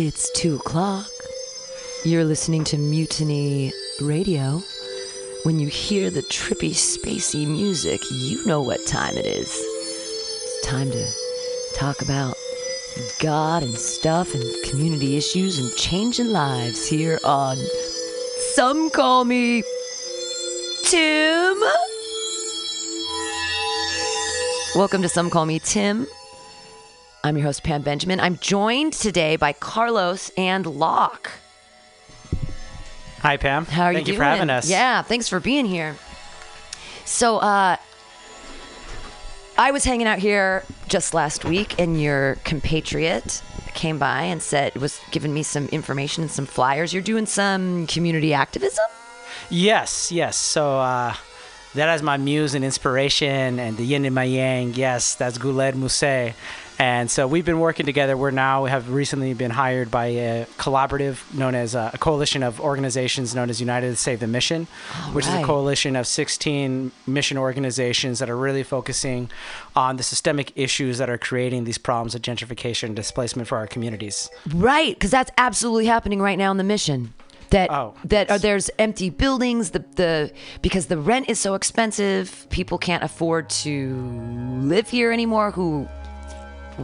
It's two o'clock. You're listening to Mutiny Radio. When you hear the trippy, spacey music, you know what time it is. It's time to talk about God and stuff and community issues and changing lives here on Some Call Me Tim. Welcome to Some Call Me Tim. I'm your host, Pam Benjamin. I'm joined today by Carlos and Locke. Hi, Pam. How are you? Thank you you for having us. Yeah, thanks for being here. So, uh, I was hanging out here just last week, and your compatriot came by and said was giving me some information and some flyers. You're doing some community activism. Yes, yes. So uh, that is my muse and inspiration, and the yin and my yang. Yes, that's Guled Muse. And so we've been working together. We're now have recently been hired by a collaborative known as uh, a coalition of organizations known as United to Save the Mission, which is a coalition of 16 mission organizations that are really focusing on the systemic issues that are creating these problems of gentrification and displacement for our communities. Right, because that's absolutely happening right now in the mission. That Oh, that are there's empty buildings. The the because the rent is so expensive, people can't afford to live here anymore. Who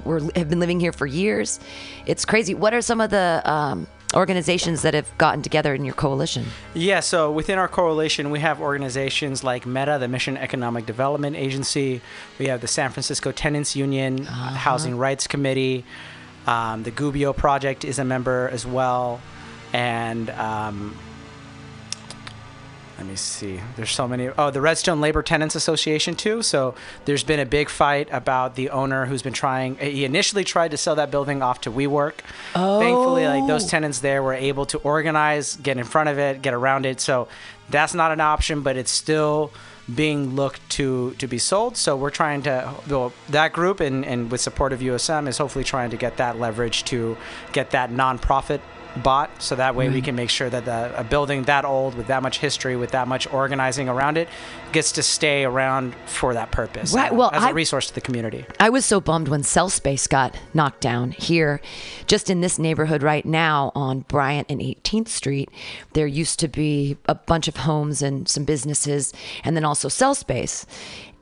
were have been living here for years. It's crazy. What are some of the um, organizations that have gotten together in your coalition? Yeah, so within our coalition, we have organizations like MEDA, the Mission Economic Development Agency. We have the San Francisco Tenants Union, uh, Housing Rights Committee. Um, the Gubbio Project is a member as well, and um, let me see. There's so many. Oh, the Redstone Labor Tenants Association too. So there's been a big fight about the owner who's been trying. He initially tried to sell that building off to WeWork. Oh. Thankfully, like oh. those tenants there were able to organize, get in front of it, get around it. So that's not an option, but it's still being looked to to be sold. So we're trying to well, that group and and with support of USM is hopefully trying to get that leverage to get that nonprofit bought so that way mm-hmm. we can make sure that the, a building that old with that much history with that much organizing around it gets to stay around for that purpose right well as a resource to the community. I was so bummed when CELLspace got knocked down here. Just in this neighborhood right now on bryant and 18th street there used to be a bunch of homes and some businesses and then also CELLspace.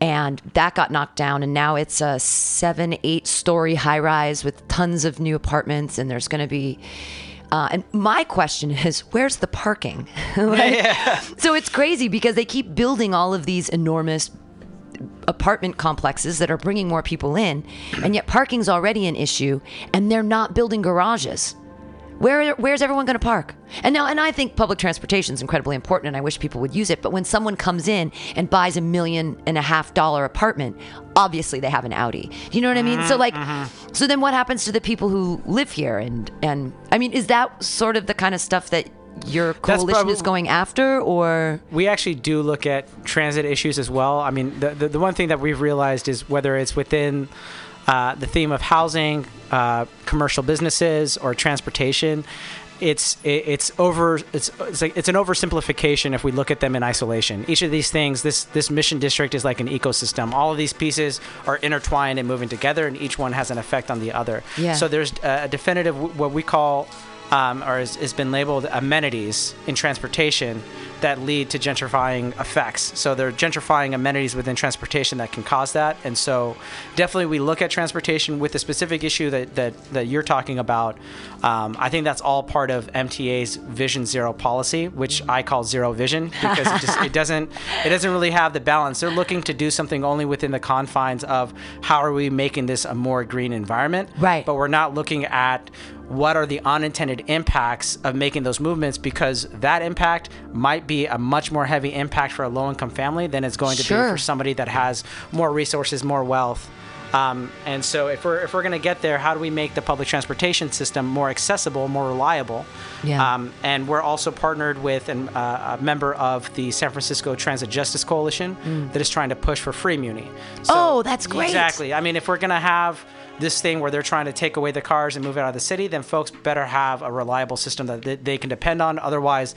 And that got knocked down and now it's a seven eight story high rise with tons of new apartments and there's going to be uh, and my question is, where's the parking? yeah. So it's crazy because they keep building all of these enormous apartment complexes that are bringing more people in, and yet parking's already an issue, and they're not building garages. Where, where's everyone going to park? And now, and I think public transportation is incredibly important, and I wish people would use it. But when someone comes in and buys a million and a half dollar apartment, obviously they have an Audi. Do you know what I mean? Mm-hmm, so like, mm-hmm. so then what happens to the people who live here? And and I mean, is that sort of the kind of stuff that your coalition is going after or we actually do look at transit issues as well i mean the, the, the one thing that we've realized is whether it's within uh, the theme of housing, uh, commercial businesses, or transportation. It's it, it's over it's it's, like, it's an oversimplification if we look at them in isolation. Each of these things, this this mission district is like an ecosystem. All of these pieces are intertwined and moving together, and each one has an effect on the other. Yeah. So there's a definitive what we call um, or has, has, been labeled amenities in transportation that lead to gentrifying effects. So there are gentrifying amenities within transportation that can cause that. And so definitely we look at transportation with the specific issue that, that, that you're talking about. Um, I think that's all part of MTA's Vision Zero policy, which I call zero vision because it, just, it doesn't it doesn't really have the balance. They're looking to do something only within the confines of how are we making this a more green environment. Right. But we're not looking at what are the unintended impacts of making those movements because that impact might be a much more heavy impact for a low income family than it's going to sure. be for somebody that has more resources, more wealth. Um, and so, if we're if we're going to get there, how do we make the public transportation system more accessible, more reliable? Yeah. Um, and we're also partnered with an, uh, a member of the San Francisco Transit Justice Coalition mm. that is trying to push for free Muni. So, oh, that's great! Exactly. I mean, if we're going to have this thing where they're trying to take away the cars and move it out of the city, then folks better have a reliable system that they can depend on. Otherwise,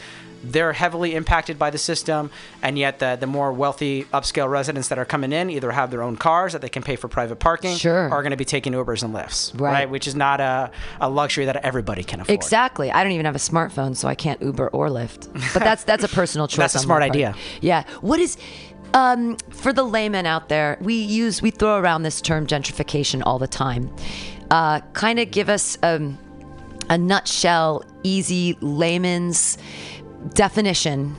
they're heavily impacted by the system, and yet the, the more wealthy upscale residents that are coming in either have their own cars that they can pay for private parking, sure. are going to be taking Ubers and Lyfts, right? right? Which is not a, a luxury that everybody can afford. Exactly. I don't even have a smartphone, so I can't Uber or Lyft. But that's that's a personal choice. that's a smart idea. Yeah. What is um, for the layman out there, we use we throw around this term gentrification all the time. Uh, kind of give us um, a nutshell, easy layman's definition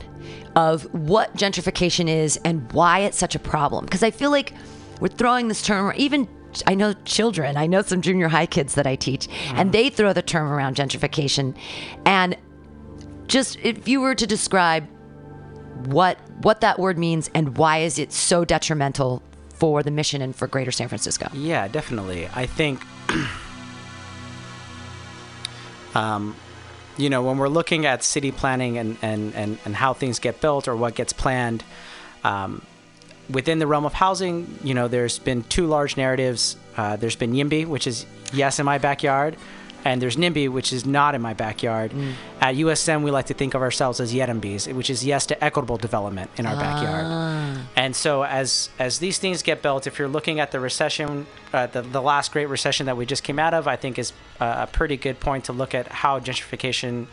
of what gentrification is and why it's such a problem. Because I feel like we're throwing this term, even I know children, I know some junior high kids that I teach, and uh-huh. they throw the term around gentrification. And just if you were to describe what what that word means and why is it so detrimental for the mission and for greater San Francisco? Yeah, definitely. I think um, you know, when we're looking at city planning and, and, and, and how things get built or what gets planned, um, within the realm of housing, you know, there's been two large narratives. Uh, there's been YIMBY, which is yes in my backyard, and there's NIMBY, which is not in my backyard. Mm. At USM, we like to think of ourselves as YETIMBYs, which is yes to equitable development in our ah. backyard. And so, as as these things get built, if you're looking at the recession, uh, the the last great recession that we just came out of, I think is a pretty good point to look at how gentrification.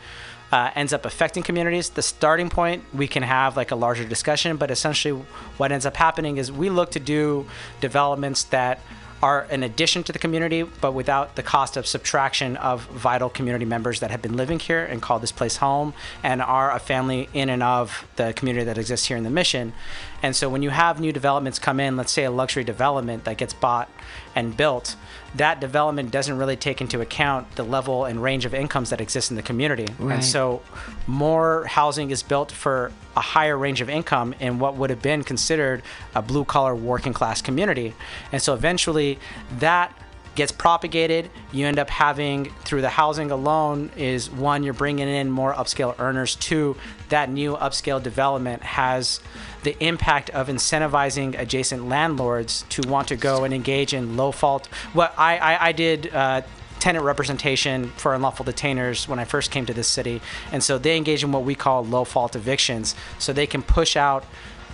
Uh, ends up affecting communities. The starting point, we can have like a larger discussion, but essentially, what ends up happening is we look to do developments that are an addition to the community, but without the cost of subtraction of vital community members that have been living here and call this place home and are a family in and of the community that exists here in the mission. And so when you have new developments come in, let's say a luxury development that gets bought and built, that development doesn't really take into account the level and range of incomes that exist in the community. Right. And so more housing is built for a higher range of income in what would have been considered a blue collar working class community. And so eventually that gets propagated you end up having through the housing alone is one you're bringing in more upscale earners two that new upscale development has the impact of incentivizing adjacent landlords to want to go and engage in no fault what i i, I did uh, tenant representation for unlawful detainers when I first came to this city, and so they engage in what we call no fault evictions, so they can push out.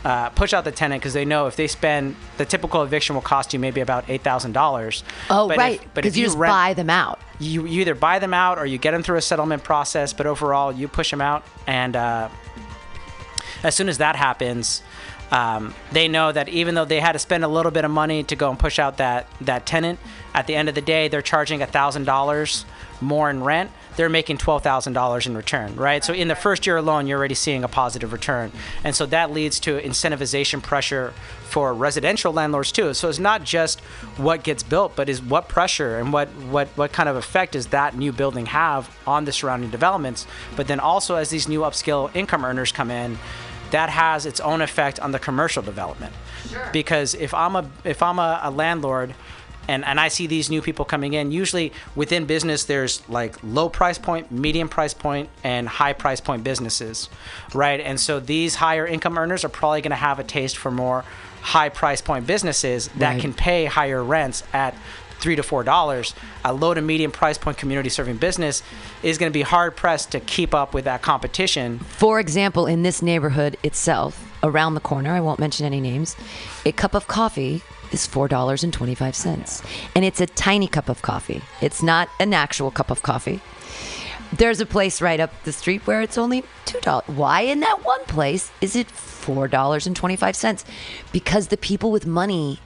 Uh, push out the tenant because they know if they spend the typical eviction will cost you maybe about eight thousand dollars. Oh, right. Because you just buy them out. You, you either buy them out or you get them through a settlement process. But overall, you push them out, and uh, as soon as that happens, um, they know that even though they had to spend a little bit of money to go and push out that that tenant, at the end of the day, they're charging thousand dollars more in rent. They're making twelve thousand dollars in return, right? So in the first year alone, you're already seeing a positive return, and so that leads to incentivization pressure for residential landlords too. So it's not just what gets built, but is what pressure and what what what kind of effect does that new building have on the surrounding developments? But then also as these new upscale income earners come in that has its own effect on the commercial development. Sure. Because if I'm a if I'm a, a landlord and, and I see these new people coming in, usually within business there's like low price point, medium price point, and high price point businesses, right? And so these higher income earners are probably going to have a taste for more high price point businesses that Right. can pay higher rents at three to four dollars. A low to medium price point community serving business is going to be hard pressed to keep up with that competition. For example, in this neighborhood itself, around the corner, I won't mention any names, a cup of coffee is $4.25. And it's a tiny cup of coffee. It's not an actual cup of coffee. There's a place right up the street where it's only $2. Why in that one place is it $4.25? Because the people with money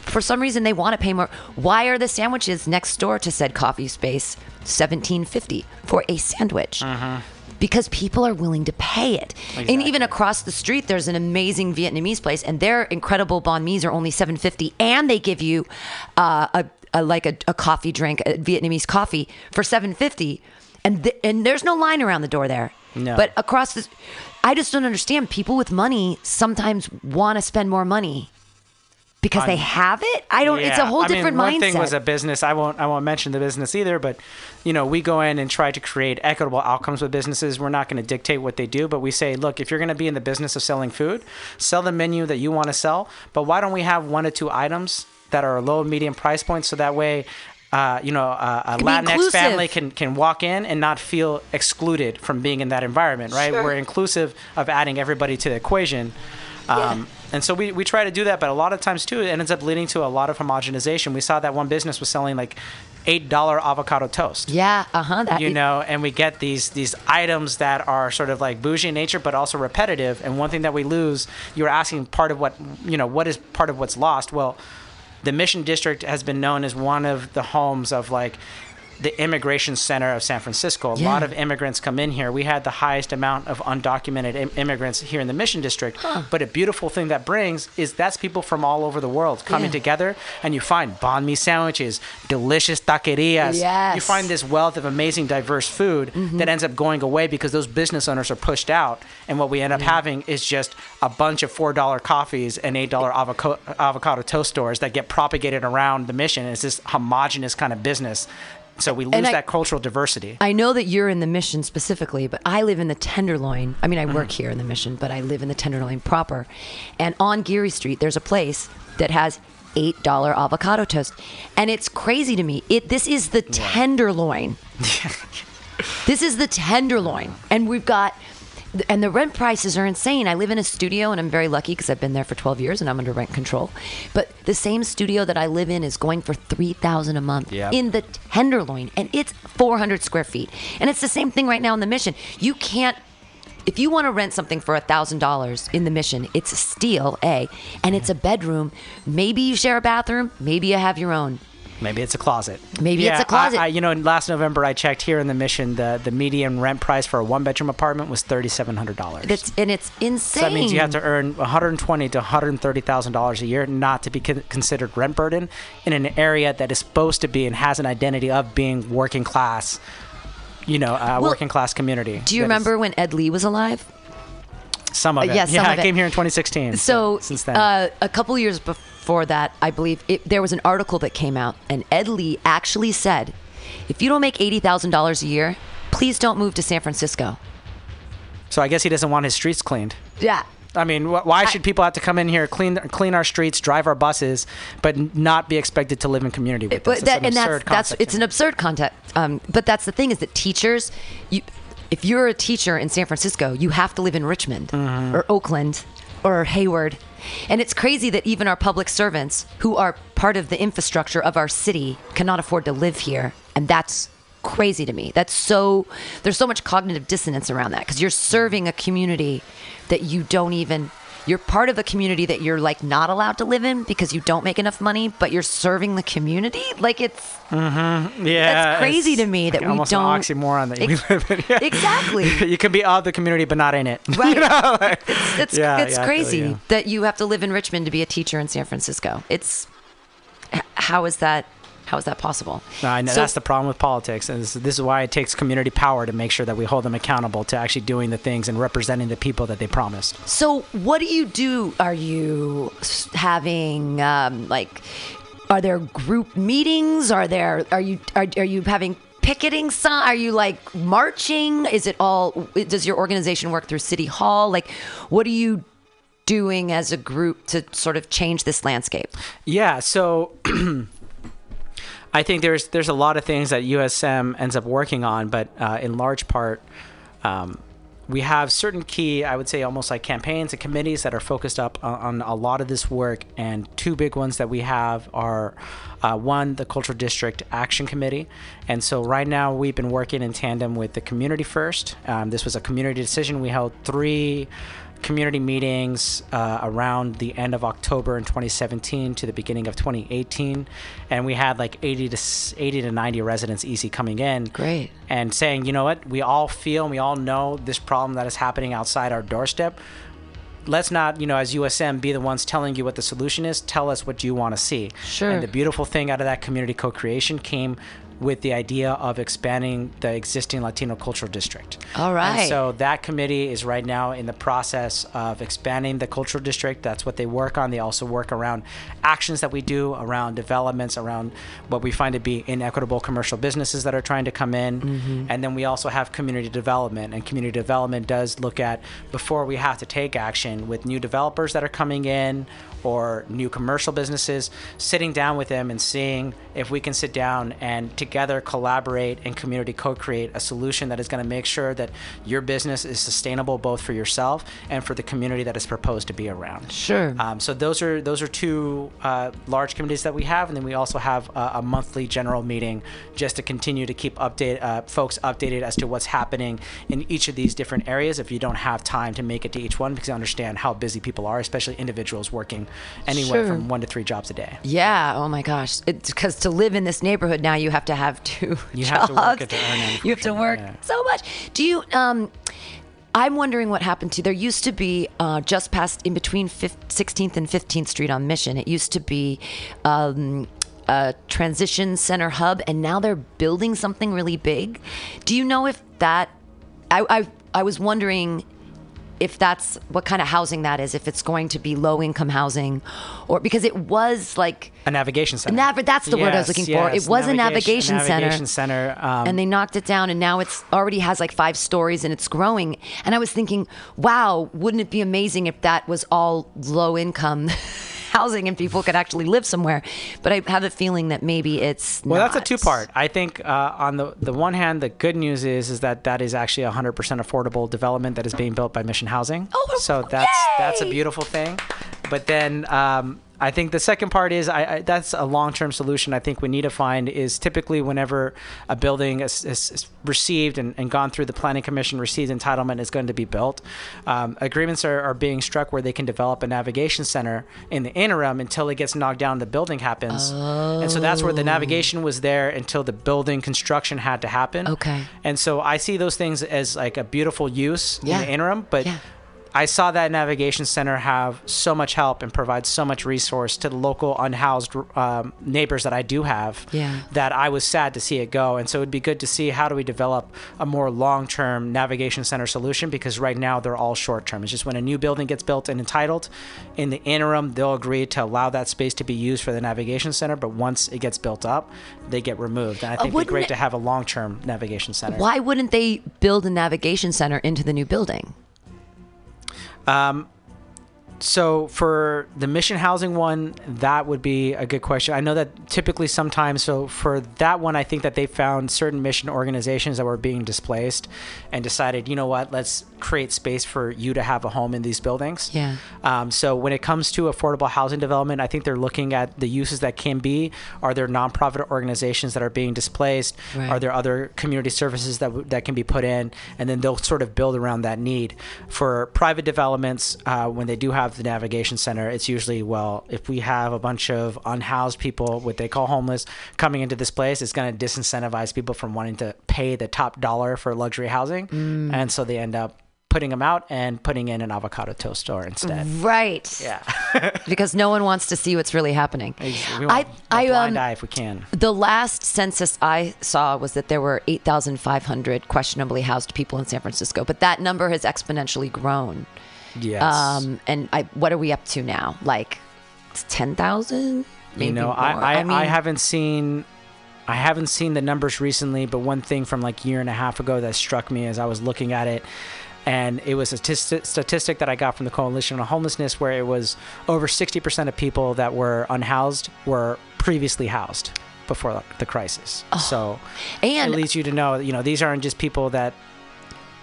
for some reason they want to pay more. Why are the sandwiches next door to said coffee space 17.50 for a sandwich? Uh-huh. Because people are willing to pay it. And even across the street there's an amazing Vietnamese place and their incredible banh mi's are only 7.50 and they give you uh, a, a like a, a coffee drink, a Vietnamese coffee for 7.50 and th- and there's no line around the door there. No. But across the I just don't understand people with money sometimes want to spend more money because they have it. I don't. It's a whole I mean, different one mindset. thing was a business. I won't. I won't mention the business either. But you know, we go in and try to create equitable outcomes with businesses. We're not going to dictate what they do, but we say, look, if you're going to be in the business of selling food, sell the menu that you want to sell. But why don't we have one or two items that are low, medium price points, so that way. Uh, you know, uh, a Latinx inclusive. family can, can walk in and not feel excluded from being in that environment, right? We're inclusive of adding everybody to the equation. Um, And so we, we try to do that, but a lot of times too, it ends up leading to a lot of homogenization. We saw that one business was selling like eight dollar avocado toast. yeah. Uh huh. You know, and we get these these items that are sort of like bougie in nature, but also repetitive. And one thing that we lose, you were asking part of what you know, what is part of what's lost? Well, the Mission District has been known as one of the homes of like the immigration center of San Francisco. A Yeah. lot of immigrants come in here. We had the highest amount of undocumented Im- immigrants here in the Mission District. But a beautiful thing that brings is that's people from all over the world coming Yeah. together, and you find banh mi sandwiches, delicious taquerias. You Yes. Mm-hmm. find this wealth of amazing, diverse food that ends up going away because those business owners are pushed out, and what we end up having is just a bunch of four dollar coffees and eight dollar avocado, avocado toast stores that get propagated around the Mission. It's this homogenous kind of business. So we lose I- that cultural diversity. I know that you're in the mission specifically, but I live in the Tenderloin. I mean, I work mm. here in the mission, but I live in the Tenderloin proper. And on Geary Street, there's a place that has eight dollar avocado toast, and it's crazy to me. It this is the Tenderloin. this is the Tenderloin, and we've got. And the rent prices are insane. I live in a studio, and I'm very lucky because I've been there for 12 years, and I'm under rent control. But the same studio that I live in is going for 3,000 a month Yep. in the Tenderloin, and it's 400 square feet. And it's the same thing right now in the Mission. You can't. If you want to rent something for $1,000 in the mission, it's a steal, A, and it's a bedroom. Maybe you share a bathroom, maybe you have your own. Maybe it's a closet. Maybe it's a closet. I, I, you know, last November I checked here in the Mission, the, the median rent price for a one bedroom apartment was thirty seven hundred dollars. That's and it's insane. So that means you have to earn one hundred twenty to one hundred thirty thousand dollars a year not to be con- considered rent burden in an area that is supposed to be and has an identity of being working class. You know, a Well, working class community. Do you that is- remember when Ed Lee was alive? some of Uh, it? yes, some yeah, of I it. came here in 2016. So since then, uh, a couple years before that, I believe it, there was an article that came out, and Ed Lee actually said, "If you don't make eighty thousand dollars a year, please don't move to San Francisco." so I guess he doesn't want his streets cleaned. Yeah. I mean, wh- why should people have to come in here, clean clean our streets, drive our buses, but not be expected to live in community with but us? that, an and that's that's it's an absurd concept. Um, but that's the thing is that teachers, you, if you're a teacher in San Francisco, you have to live in Richmond Mm-hmm. or Oakland or Hayward, and it's crazy that even our public servants, who are part of the infrastructure of our city, cannot afford to live here, and that's crazy to me. That's so there's so much cognitive dissonance around that because you're serving a community that you don't even you're part of a community that you're like not allowed to live in because you don't make enough money, but you're serving the community. Like it's mm-hmm. Yeah, that's crazy to me that like we almost don't an oxymoron that Ex- we live in. Yeah. exactly. you can be of the community but not in it. Right. You know, like- It's it's, Yeah, it's yeah, crazy you. that you have to live in Richmond to be a teacher in San Francisco. It's how is that how is that possible? I know So- that's the problem with politics, and this, this is why it takes community power to make sure that we hold them accountable to actually doing the things and representing the people that they promised. So, what do you do? Are you having um, like? Are there group meetings? Are there? Are you? Are, are you having picketing? Some? Are you like marching? Is it all? Does your organization work through City Hall? Like, what are you doing as a group to sort of change this landscape? Yeah, so I think there's there's a lot of things that USM ends up working on, but uh, in large part, um, we have certain key, I would say, almost like campaigns and committees that are focused up on, on a lot of this work. And two big ones that we have are uh, one, the Cultural District Action Committee. And so right now we've been working in tandem with the Community First. Um, this was a community decision. We held three community meetings uh, around the end of October in 2017 to the beginning of 2018, and we had like 80 to 80 to 90 residents easy coming in. Great. And saying, you know what, we all feel and we all know this problem that is happening outside our doorstep. Let's not, you know, as USM, be the ones telling you what the solution is. Tell us what you want to see. Sure. And the beautiful thing out of that community co-creation came with the idea of expanding the existing Latino cultural district. All right. And so that committee is right now in the process of expanding the cultural district. That's what they work on. They also work around actions that we do around developments, around what we find to be inequitable commercial businesses that are trying to come in. Mm-hmm. And then we also have community development. And community development does look at before we have to take action with new developers that are coming in or new commercial businesses, sitting down with them and seeing if we can sit down and together collaborate and community co-create a solution that is going to make sure that your business is sustainable both for yourself and for the community that is proposed to be around. Sure. Um, so those are those are two uh, large committees that we have, and then we also have a, a monthly general meeting just to continue to keep update uh, folks updated as to what's happening in each of these different areas. If you don't have time to make it to each one, because I understand how busy people are, especially individuals working anywhere Sure. from one to three jobs a day. Yeah. Oh my gosh. Because to live in this neighborhood now, you have to have two You jobs. have to work to earn You have to work yeah. so much. Do you? Um, I'm wondering what happened to. There used to be uh, just past in between fif- 16th and 15th Street on Mission. It used to be. Um, a transition center hub, and now they're building something really big. Do you know if that? I I, I was wondering if that's what kind of housing that is. If it's going to be low income housing, or because it was like A navigation center. Nav- that's the word I was Yes, looking for. It was a navigation center. navigation center. Um, and they knocked it down and now it's already has like five stories and it's growing and i was thinking wow wouldn't it be amazing if that was all low income housing and people could actually live somewhere but i have a feeling that maybe it's Well, that's a two part. I think uh, on the the one hand, the good news is is that that is actually a hundred percent affordable development that is being built by Mission Housing. Oh, so that's that's a beautiful thing. But then um, I think the second part is I, I that's a long-term solution. I think we need to find is typically whenever a building is, is, received and, and gone through the planning commission, received entitlement, is going to be built. Um, agreements are, are being struck where they can develop a navigation center in the interim until it gets knocked down, the building happens, and so that's where the navigation was there until the building construction had to happen. Okay. And so I see those things as like a beautiful use Yeah. in the interim, but Yeah. I saw that navigation center have so much help and provide so much resource to the local unhoused um, neighbors that I do have Yeah. that I was sad to see it go. And so it'd be good to see how do we develop a more long-term navigation center solution because right now they're all short-term. It's just when a new building gets built and entitled, in the interim they'll agree to allow that space to be used for the navigation center, but once it gets built up, they get removed. And I think it'd be great to have a long-term navigation center. Why wouldn't they build a navigation center into the new building? Um, so for the mission housing one, that would be a good question. I know that typically sometimes, so for that one, I think that they found certain mission organizations that were being displaced and decided, you know what, let's create space for you to have a home in these buildings. Yeah. Um, so when it comes to affordable housing development, I think they're looking at the uses that can be. Are there nonprofit organizations that are being displaced? Right. Are there other community services that w- that can be put in? And then they'll sort of build around that need. For private developments, uh, when they do have the navigation center, it's usually well, if we have a bunch of unhoused people, what they call homeless, coming into this place, it's going to disincentivize people from wanting to pay the top dollar for luxury housing, Mm. and so they end up putting them out and putting in an avocado toast store instead. Right. Yeah. because no one wants to see what's really happening. I, want I, blind um, eye if we can. the last census I saw was that there were 8,500 questionably housed people in San Francisco, but that number has exponentially grown. Yes. Um, and I, what are we up to now? Like 10,000? You know. I, I, I, mean, haven't seen I haven't seen the numbers recently, but one thing from like a year and a half ago that struck me as I was looking at it, and it was a statistic, statistic that I got from the Coalition on Homelessness, where it was over 60% of people that were unhoused were previously housed before the crisis. so Oh. And- it leads you to know, you know, these aren't just people that,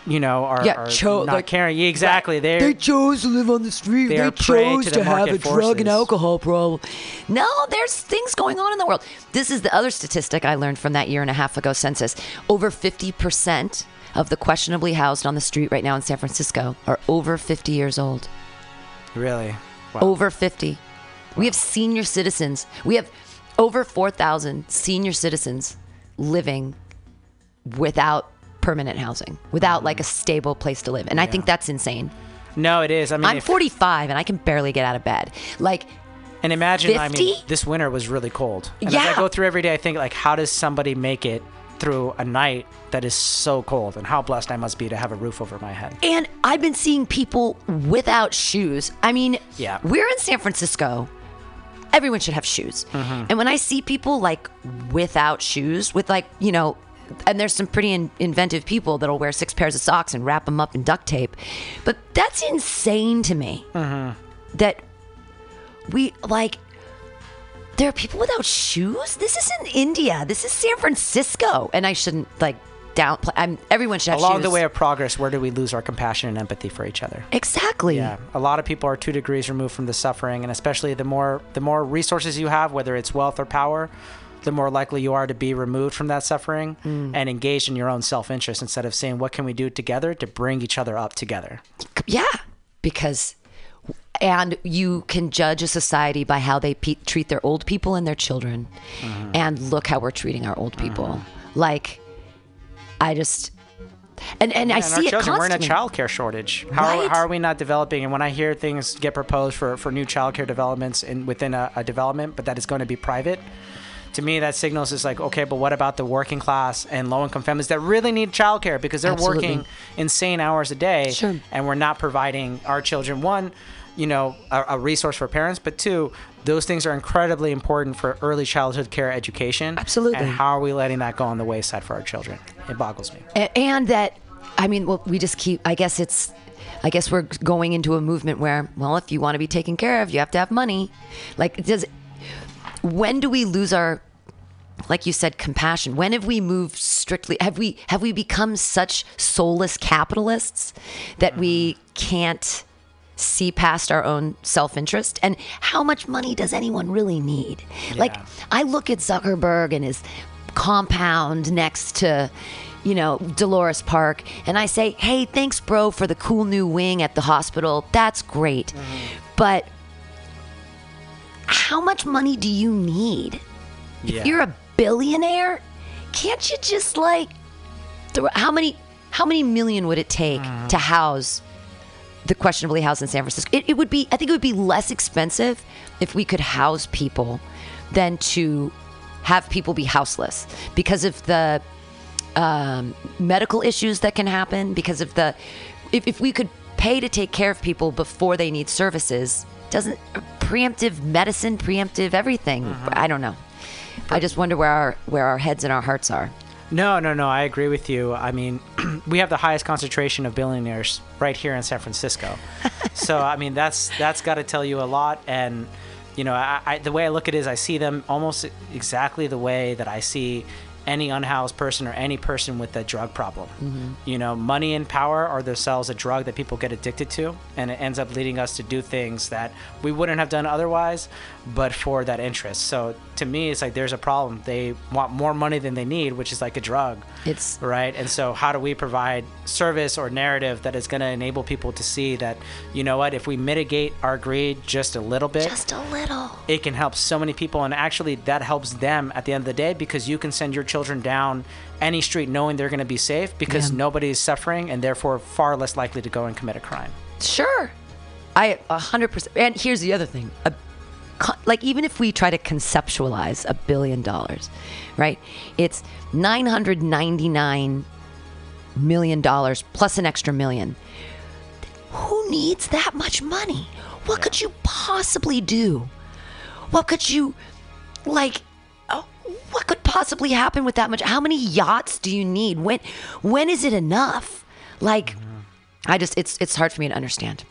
you know, are, Yeah, are cho- not like- caring. Yeah, exactly. They're, They chose to live on the street. They They, chose to to, have a market drug and alcohol problem. No, there's things going on in the world. This is the other statistic I learned from that year and a half ago census. Over 50% of the questionably housed on the street right now in San Francisco are over 50 years old. really. Wow. Over 50. We have senior citizens. We have over 4,000 senior citizens living without permanent housing, without like a stable place to live. And I think that's insane. No, it is. I mean, I'm if- 45 and I can barely get out of bed. Like, And imagine, I mean, this winter was really cold. And as Yeah. I go through every day, I think like, how does somebody make it through a night that is so cold? And how blessed I must be to have a roof over my head. And I've been seeing people without shoes. I mean, Yeah. we're in San Francisco. Everyone should have shoes. Mm-hmm. And when I see people like without shoes, with like, you know, and there's some pretty in- inventive people that'll wear six pairs of socks and wrap them up in duct tape. But that's insane to me. Mm-hmm. That we like there are people without shoes. This isn't India. This is San Francisco, and I shouldn't like downplay. I'm everyone should have Along shoes. the way of progress, where do we lose our compassion and empathy for each other? exactly. Yeah, a lot of people are two degrees removed from the suffering, and especially the more the more resources you have, whether it's wealth or power, the more likely you are to be removed from that suffering Mm. and engaged in your own self-interest instead of saying what can we do together to bring each other up together. Yeah, because and you can judge a society by how they pe- treat their old people and their children, Mm-hmm. and look how we're treating our old people. Like, I just and and I and see our it children, we're in a constantly. childcare shortage. How, Right? how are we not developing? And when I hear things get proposed for, for new childcare developments in within a, a development, but that is going to be private, to me that signals is like, okay, but what about the working class and low income families that really need childcare because they're Absolutely. working insane hours a day, Sure. and we're not providing our children one, you know, a, a resource for parents, but two, those things are incredibly important for early childhood care education. Absolutely. And how are we letting that go on the wayside for our children? It boggles me. A- and that i mean well we just keep i guess it's i guess we're going into a movement where well if you want to be taken care of you have to have money like does when do we lose our like you said compassion? When have we moved strictly have we have we become such soulless capitalists that we mm-hmm. can't see past our own self-interest? And how much money does anyone really need? Like i look at zuckerberg and his compound next to you know dolores park and i say hey thanks bro for the cool new wing at the hospital. That's great. Mm-hmm. But how much money do you need Yeah. if you're a billionaire can't you just like throw, how many how many million would it take to house the questionably housed in San Francisco? It, it would be I think it would be less expensive if we could house people than to have people be houseless because of the um, medical issues that can happen because of the if, if we could pay to take care of people before they need services doesn't preemptive medicine preemptive everything mm-hmm. i don't know i just wonder where our where our heads and our hearts are No, no, no. I agree with you. I mean, we have the highest concentration of billionaires right here in San Francisco. so I mean, that's that's got to tell you a lot. And you know, I, I, the way I look at it is, I see them almost exactly the way that I see any unhoused person or any person with a drug problem. Mm-hmm. You know, money and power are themselves a drug that people get addicted to, and it ends up leading us to do things that we wouldn't have done otherwise, but for that interest. So to me, it's like there's a problem. They want more money than they need, which is like a drug it's right? And so, how do we provide service or narrative that is going to enable people to see that, you know what, if we mitigate our greed just a little bit, just a little it can help so many people. And actually, that helps them at the end of the day because you can send your children down any street knowing they're going to be safe because Yeah. nobody is suffering and therefore far less likely to go and commit a crime. Sure. I a hundred percent. And here's the other thing: a, like even if we try to conceptualize a billion dollars, right? It's nine hundred ninety nine million dollars plus an extra million. Who needs that much money? What could you possibly do? What could you like? oh, What could possibly happen with that much? How many yachts do you need? When when is it enough? Like, mm-hmm. I just it's it's hard for me to understand.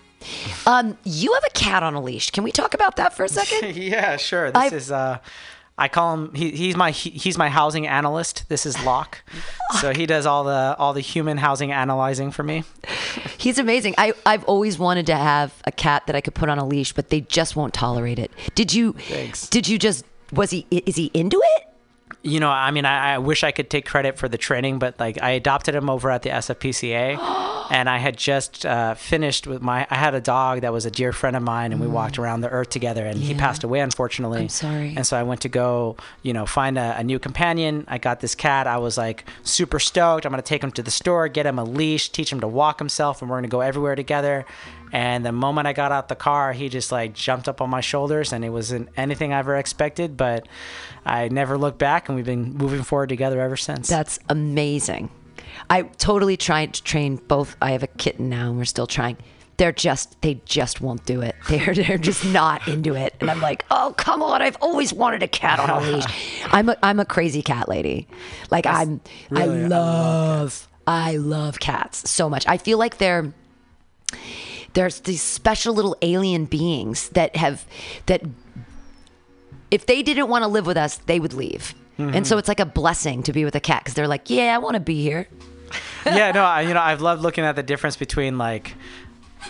Um, you have a cat on a leash. Can we talk about that for a second? yeah, sure. This I've- is uh I call him he, he's my he, he's my housing analyst. This is Locke. so he does all the all the human housing analyzing for me. He's amazing. I I've always wanted to have a cat that I could put on a leash, but they just won't tolerate it. Did you? Thanks. Did you just? Was he? Is he into it? You know, I mean, I, I wish I could take credit for the training, but like I adopted him over at the SF SPCA, and I had just uh, finished with my. I had a dog that was a dear friend of mine, and we walked around the earth together, and he passed away unfortunately. I'm sorry. And so I went to go, you know, find a, a new companion. I got this cat. I was like super stoked. I'm gonna take him to the store, get him a leash, teach him to walk himself, and we're gonna go everywhere together. And the moment I got out the car, he just like jumped up on my shoulders, and it wasn't anything I ever expected. But I never looked back, and we've been moving forward together ever since. That's amazing. I totally tried to train both. I have a kitten now, and we're still trying. They're just they just won't do it. They're they're just not into it. And I'm like, oh come on! I've always wanted a cat on a leash. I'm a I'm a crazy cat lady. Like I'm really- I I love I love cats so much. I feel like they're there's these special little alien beings that have that if they didn't want to live with us, they would leave. And so it's like a blessing to be with a cat because they're like, yeah, I want to be here. yeah, no, I, you know, I've loved looking at the difference between like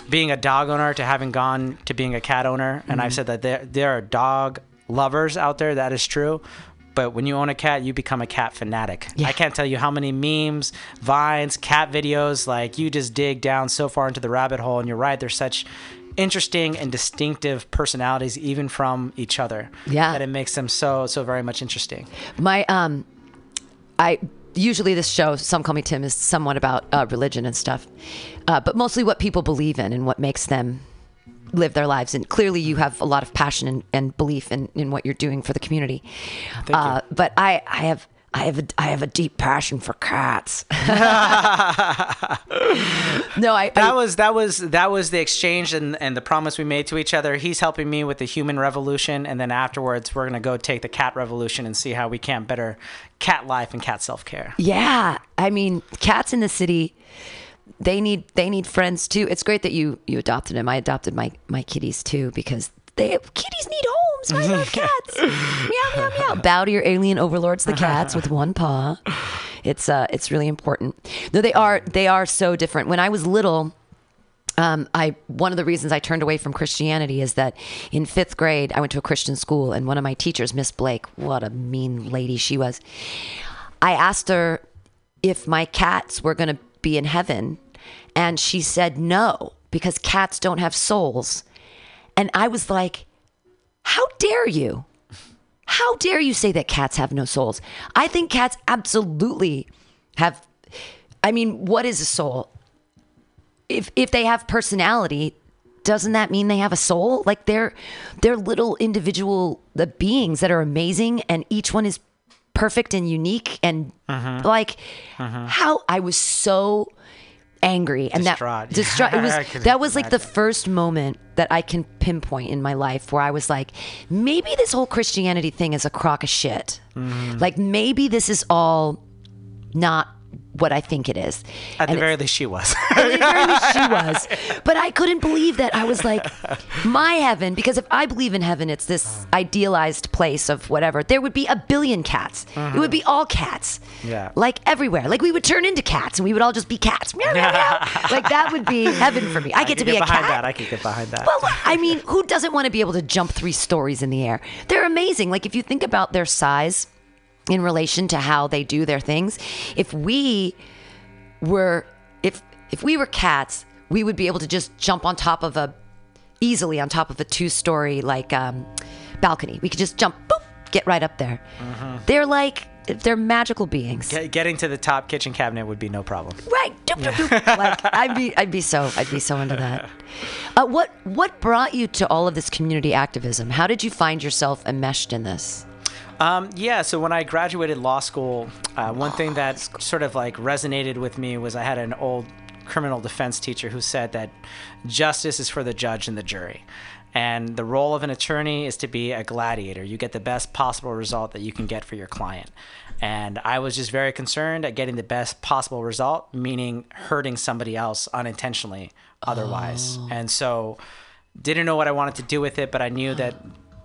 being a dog owner to having gone to being a cat owner, and Mm-hmm. I've said that there there are dog lovers out there. That is true. But when you own a cat, you become a cat fanatic. Yeah. I can't tell you how many memes, vines, cat videos. Like you just dig down so far into the rabbit hole, and you're right. There's such interesting and distinctive personalities, even from each other. Yeah. that it makes them so so very much interesting. My um, I usually this show, some call me Tim, is somewhat about uh, religion and stuff, uh, but mostly what people believe in and what makes them live their lives. And clearly, you have a lot of passion and, and belief in, in what you're doing for the community. Uh, But I, I have. I have a I have a deep passion for cats. no, I, that I was that was that was the exchange and, and the promise we made to each other. He's helping me with the human revolution, and then afterwards we're gonna go take the cat revolution and see how we can better cat life and cat self care. Yeah, I mean, cats in the city, they need they need friends too. It's great that you you adopted him. I adopted my my kitties too because they kitties need homes. I love cats. meow meow meow. Bow to your alien overlords, the cats, with one paw. It's uh it's really important. No, they are they are so different. When I was little. um, I one of the reasons I turned away from Christianity is that in fifth grade I went to a Christian school and one of my teachers, Miss Blake, what a mean lady she was. I asked her if my cats were going to be in heaven, and she said no because cats don't have souls. And I was like, "How dare you? How dare you say that cats have no souls? I think cats absolutely have. I mean, what is a soul? if if they have personality doesn't that mean they have a soul like they're they're little individual the beings that are amazing and each one is perfect and unique and like how i was so angry and Distraught. that distraught. it was that was like the first moment that i can pinpoint in my life where i was like maybe this whole christianity thing is a crock of shit. Like maybe this is all not what i think it is At the very least, she was. at the very least she was. But I couldn't believe that. I was like, my heaven, because if I believe in heaven, it's this idealized place of whatever. There would be a billion cats. It would be all cats. Yeah. Like everywhere. Like we would turn into cats and we would all just be cats. Like that would be heaven for me. I get to be a get behind cat. that. I can get behind that. Well, I mean, who doesn't want to be able to jump three stories in the air? They're amazing. Like if you think about their size in relation to how they do their things, if we were if if we were cats, we would be able to just jump on top of a easily on top of a two-story like um, balcony. We could just jump, boop, get right up there. They're like they're magical beings. Get- getting to the top kitchen cabinet would be no problem. Right. Doop, doop, doop. Like I'd be I'd be so I'd be so into that. Uh, what what brought you to all of this community activism? How did you find yourself enmeshed in this? Um, yeah, so when I graduated law school, uh, one thing that sort of like resonated with me was I had an old criminal defense teacher who said that justice is for the judge and the jury. And the role of an attorney is to be a gladiator. You get the best possible result that you can get for your client. And I was just very concerned at getting the best possible result, meaning hurting somebody else unintentionally otherwise. And so didn't know what I wanted to do with it, but I knew that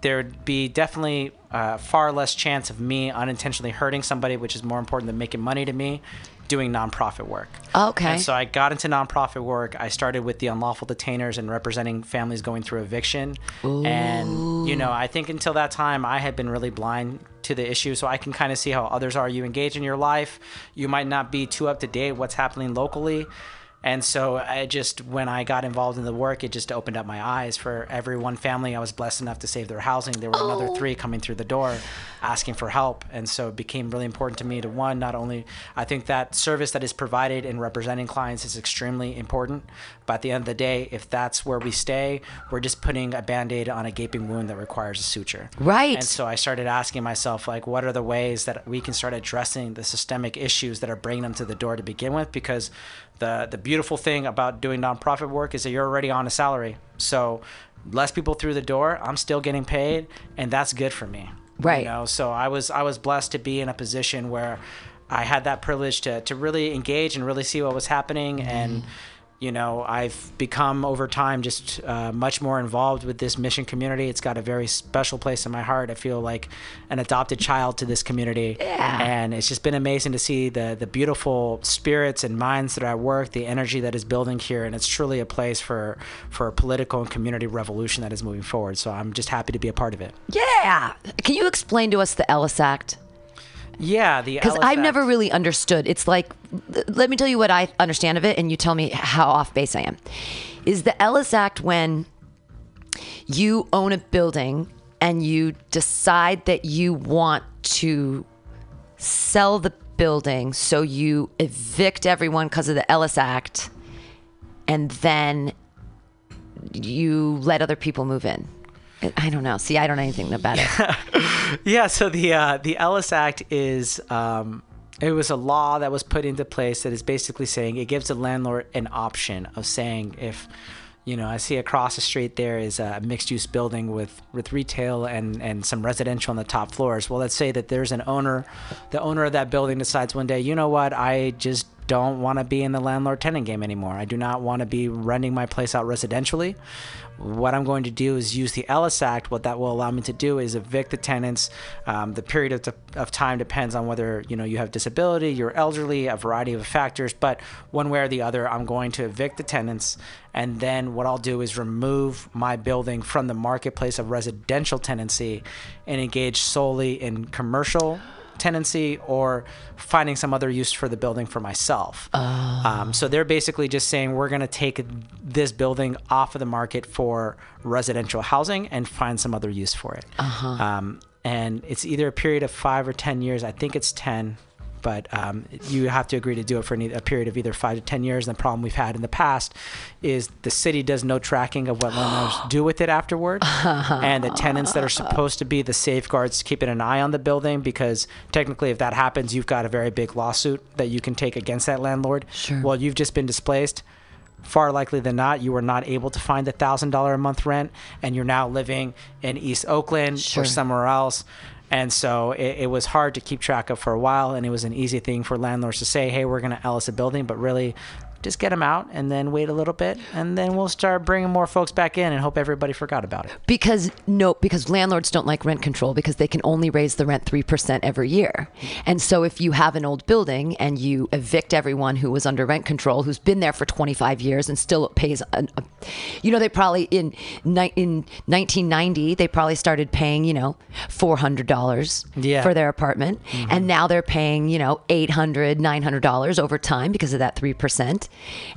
there would be definitely uh, far less chance of me unintentionally hurting somebody, which is more important than making money to me, doing nonprofit work. Okay. And so I got into nonprofit work. I started with the unlawful detainers and representing families going through eviction. Ooh. And, you know, I think until that time, I had been really blind to the issue. So I can kind of see how others are. You engage in your life, you might not be too up to date what's happening locally. And so I just, when I got involved in the work, it just opened up my eyes for every one family I was blessed enough to save their housing. There were another oh. three coming through the door asking for help. And so it became really important to me to one, not only, I think that service that is provided in representing clients is extremely important. But at the end of the day, if that's where we stay, we're just putting a band aid on a gaping wound that requires a suture. Right. And so I started asking myself, like, what are the ways that we can start addressing the systemic issues that are bringing them to the door to begin with? Because the the beautiful thing about doing nonprofit work is that you're already on a salary. So less people through the door, I'm still getting paid, and that's good for me. Right. You know, so I was I was blessed to be in a position where I had that privilege to to really engage and really see what was happening and mm-hmm. You know i've become over time just uh, much more involved with this mission community it's got a very special place in my heart i feel like an adopted child to this community Yeah. and it's just been amazing to see the the beautiful spirits and minds that are at work the energy that is building here and it's truly a place for for a political and community revolution that is moving forward so i'm just happy to be a part of it Yeah. Can you explain to us the Ellis Act? Yeah the Because I've never really understood. It's like, let me tell you what I understand of it, and you tell me how off base I am. Is the Ellis Act when you own a building and you decide that you want to sell the building, so you evict everyone because of the Ellis Act, and then you let other people move in? I don't know. See, I don't know anything about it. Yeah, so the uh, the Ellis Act is um, it was a law that was put into place that is basically saying it gives the landlord an option of saying if you know I see across the street there is a mixed use building with with retail and and some residential on the top floors. Well, let's say that there's an owner, the owner of that building decides one day, you know what, I just don't want to be in the landlord tenant game anymore. I do not want to be renting my place out residentially. What I'm going to do is use the Ellis Act. What that will allow me to do is evict the tenants. Um, the period of, of time depends on whether you know you have disability, you're elderly, a variety of factors. But one way or the other, I'm going to evict the tenants, and then what I'll do is remove my building from the marketplace of residential tenancy and engage solely in commercial tenancy or finding some other use for the building for myself. Um, so they're basically just saying we're going to take this building off of the market for residential housing and find some other use for it. Um, and it's either a period of five or 10 years. I think it's 10 but um, you have to agree to do it for a period of either five to ten years. And the problem we've had in the past is the city does no tracking of what landlords do with it afterward, and the tenants that are supposed to be the safeguards keeping an eye on the building because technically, if that happens, you've got a very big lawsuit that you can take against that landlord. Sure. Well, you've just been displaced. Far likely than not, you were not able to find the thousand dollar a month rent, and you're now living in East Oakland Sure. or somewhere else. And so it, it was hard to keep track of for a while, and it was an easy thing for landlords to say, "Hey, we're going to Ellis a building," but really, just get them out and then wait a little bit, and then we'll start bringing more folks back in, and hope everybody forgot about it. because no because landlords don't like rent control because they can only raise the rent 3% every year and so if you have an old building and you evict everyone who was under rent control who's been there for 25 years and still pays an, a, you know they probably in in 1990 they probably started paying you know $400 Yeah. for their apartment mm-hmm. and now they're paying you know 800 $900 over time because of that 3%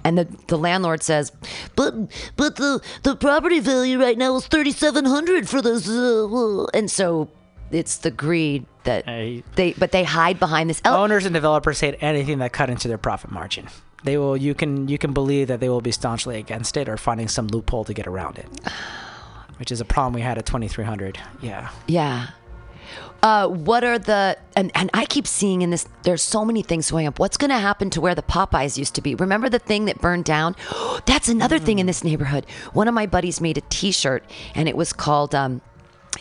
and the the landlord says But but the the property value right now is thirty seven hundred for this. Uh, uh, and so it's the greed that Hey. they but they hide behind this ele- Owners and developers hate anything that cut into their profit margin. They will. You can. You can believe that they will be staunchly against it or finding some loophole to get around it, which is a problem we had at 2300. Yeah. yeah uh, what are the and, and I keep seeing in this there's so many things going up. What's gonna happen to where the Popeyes used to be? Remember the thing that burned down? That's another thing in this neighborhood. One of my buddies made a t shirt and it was called um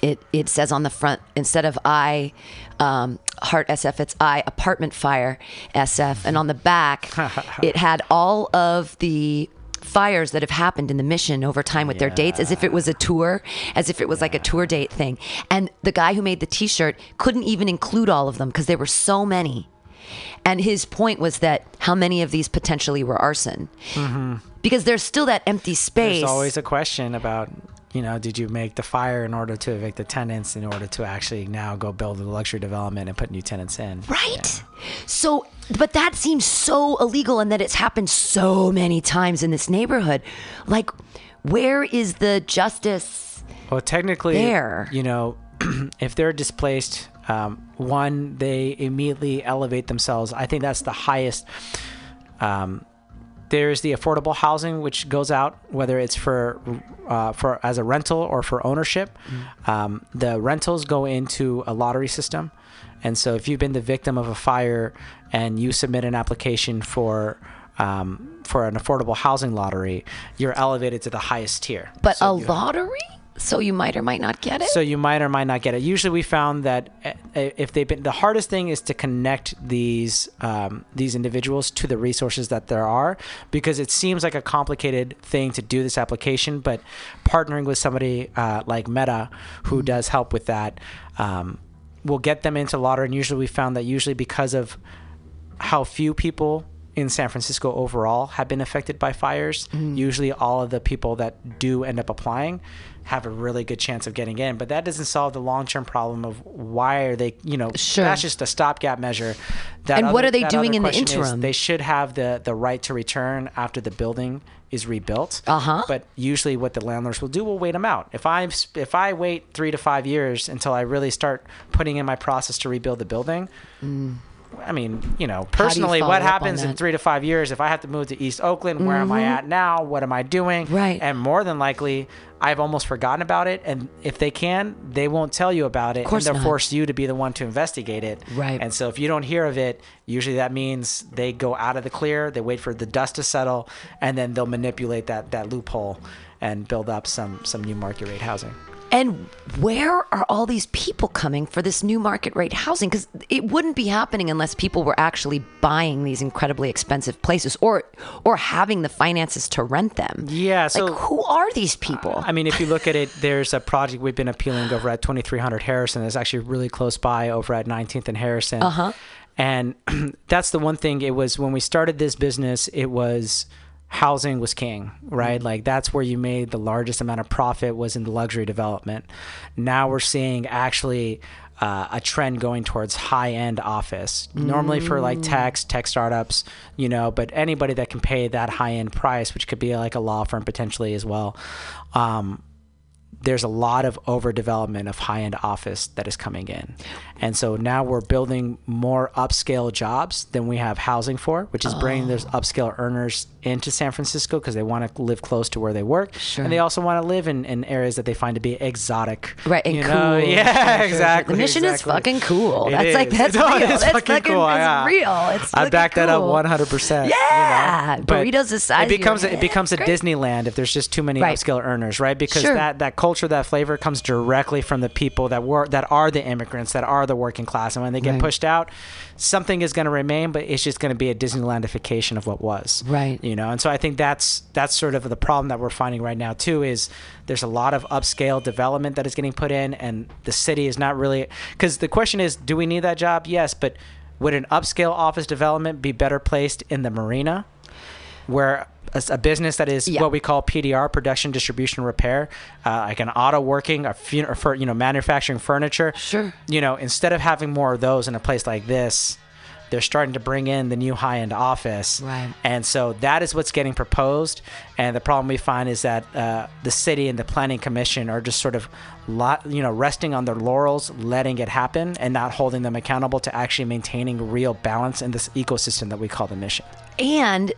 it it says on the front instead of I um, heart SF it's I apartment fire SF and on the back it had all of the fires that have happened in the mission over time with their dates as if it was a tour as if it was like a tour date thing. And the guy who made the t-shirt couldn't even include all of them because there were so many. And his point was that how many of these potentially were arson. Mm-hmm. Because there's still that empty space. There's always a question about, you know, did you make the fire in order to evict the tenants in order to actually now go build a luxury development and put new tenants in? Right. So, but that seems so illegal and that it's happened so many times in this neighborhood. Like, where is the justice? Well, technically, There. you know, if they're displaced, um, one, they immediately elevate themselves. I think that's the highest. Um, there's the affordable housing, which goes out whether it's for uh, for as a rental or for ownership. Um, the rentals go into a lottery system, and so if you've been the victim of a fire and you submit an application for um, for an affordable housing lottery, you're elevated to the highest tier. But So a lottery? So you might or might not get it? so you might or might not get it. Usually, we found that uh, if they've been the hardest thing is to connect these um, these individuals to the resources that there are, because it seems like a complicated thing to do this application. But partnering with somebody uh, like MEDA, who does help with that, um, will get them into lottery. And usually, we found that usually because of how few people in San Francisco overall have been affected by fires. Mm-hmm. Usually, all of the people that do end up applying have a really good chance of getting in. But that doesn't solve the long term problem of why are they, you know, Sure. that's just a stopgap measure. That And what are they doing in the interim? They should have the, the right to return after the building is rebuilt. Uh-huh. But usually, what the landlords will do will wait them out. If I if I wait three to five years until I really start putting in my process to rebuild the building, I mean, you know, personally, follow what happens in three to five years if I have to move to East Oakland? Where am I at now? What am I doing? Mm-hmm. Right. And more than likely, I've almost forgotten about it. And if they can, they won't tell you about it. course and they'll not. force you to be the one to investigate it. Right. And so if you don't hear of it, usually that means they go out of the clear, they wait for the dust to settle, and then they'll manipulate that, that loophole and build up some, some new market rate housing. And where are all these people coming for this new market rate housing? Because it wouldn't be happening unless people were actually buying these incredibly expensive places or or having the finances to rent them. Yeah, so- like who are these people? I mean, if you look at it, there's a project we've been appealing over at 2300 Harrison. It's actually really close by over at 19th and Harrison. Uh Uh-huh. huh. And that's the one thing. It was when we started this business, it was housing was king, right? Mm-hmm. Like that's where you made the largest amount of profit was in the luxury development. Now we're seeing actually uh, a trend going towards high end office. Normally for like Mm. techs, tech startups, you know, but anybody that can pay that high end price, which could be like a law firm potentially as well. Um, there's a lot of overdevelopment of high end office that is coming in. And so now we're building more upscale jobs than we have housing for, which is bringing oh. those upscale earners into San Francisco because they want to live close to where they work. Sure. And they also want to live in, in areas that they find to be exotic. Right, and cool. know? Yeah, sure, sure. exactly. The mission is fucking cool. It That's like- that's No, real. It's That's fucking fucking- cool. it's yeah. real. It's I back that up 100%. Yeah. You know? But Burritos size it becomes a, it becomes a Great. Disneyland if there's just too many Right. upscale earners, right? Because that that culture, that flavor comes directly from the people that were that are the immigrants, that are the working class, and when they get Right. pushed out, something is going to remain, but it's just going to be a Disneylandification of what was, Right. You know, and so I think that's that's sort of the problem that we're finding right now too. Is there's a lot of upscale development that is getting put in, and the city is not really because the question is, do we need that job? Yes, but would an upscale office development be better placed in the marina? where a, a business that is Yeah. what we call PDR, production, distribution, repair, uh, like an auto working, a fun- or for you know manufacturing furniture. Sure. You know, instead of having more of those in a place like this, they're starting to bring in the new high-end office. Right. And so that is what's getting proposed. And the problem we find is that uh, the city and the planning commission are just sort of, lot, you know, resting on their laurels, letting it happen, and not holding them accountable to actually maintaining real balance in this ecosystem that we call the mission. And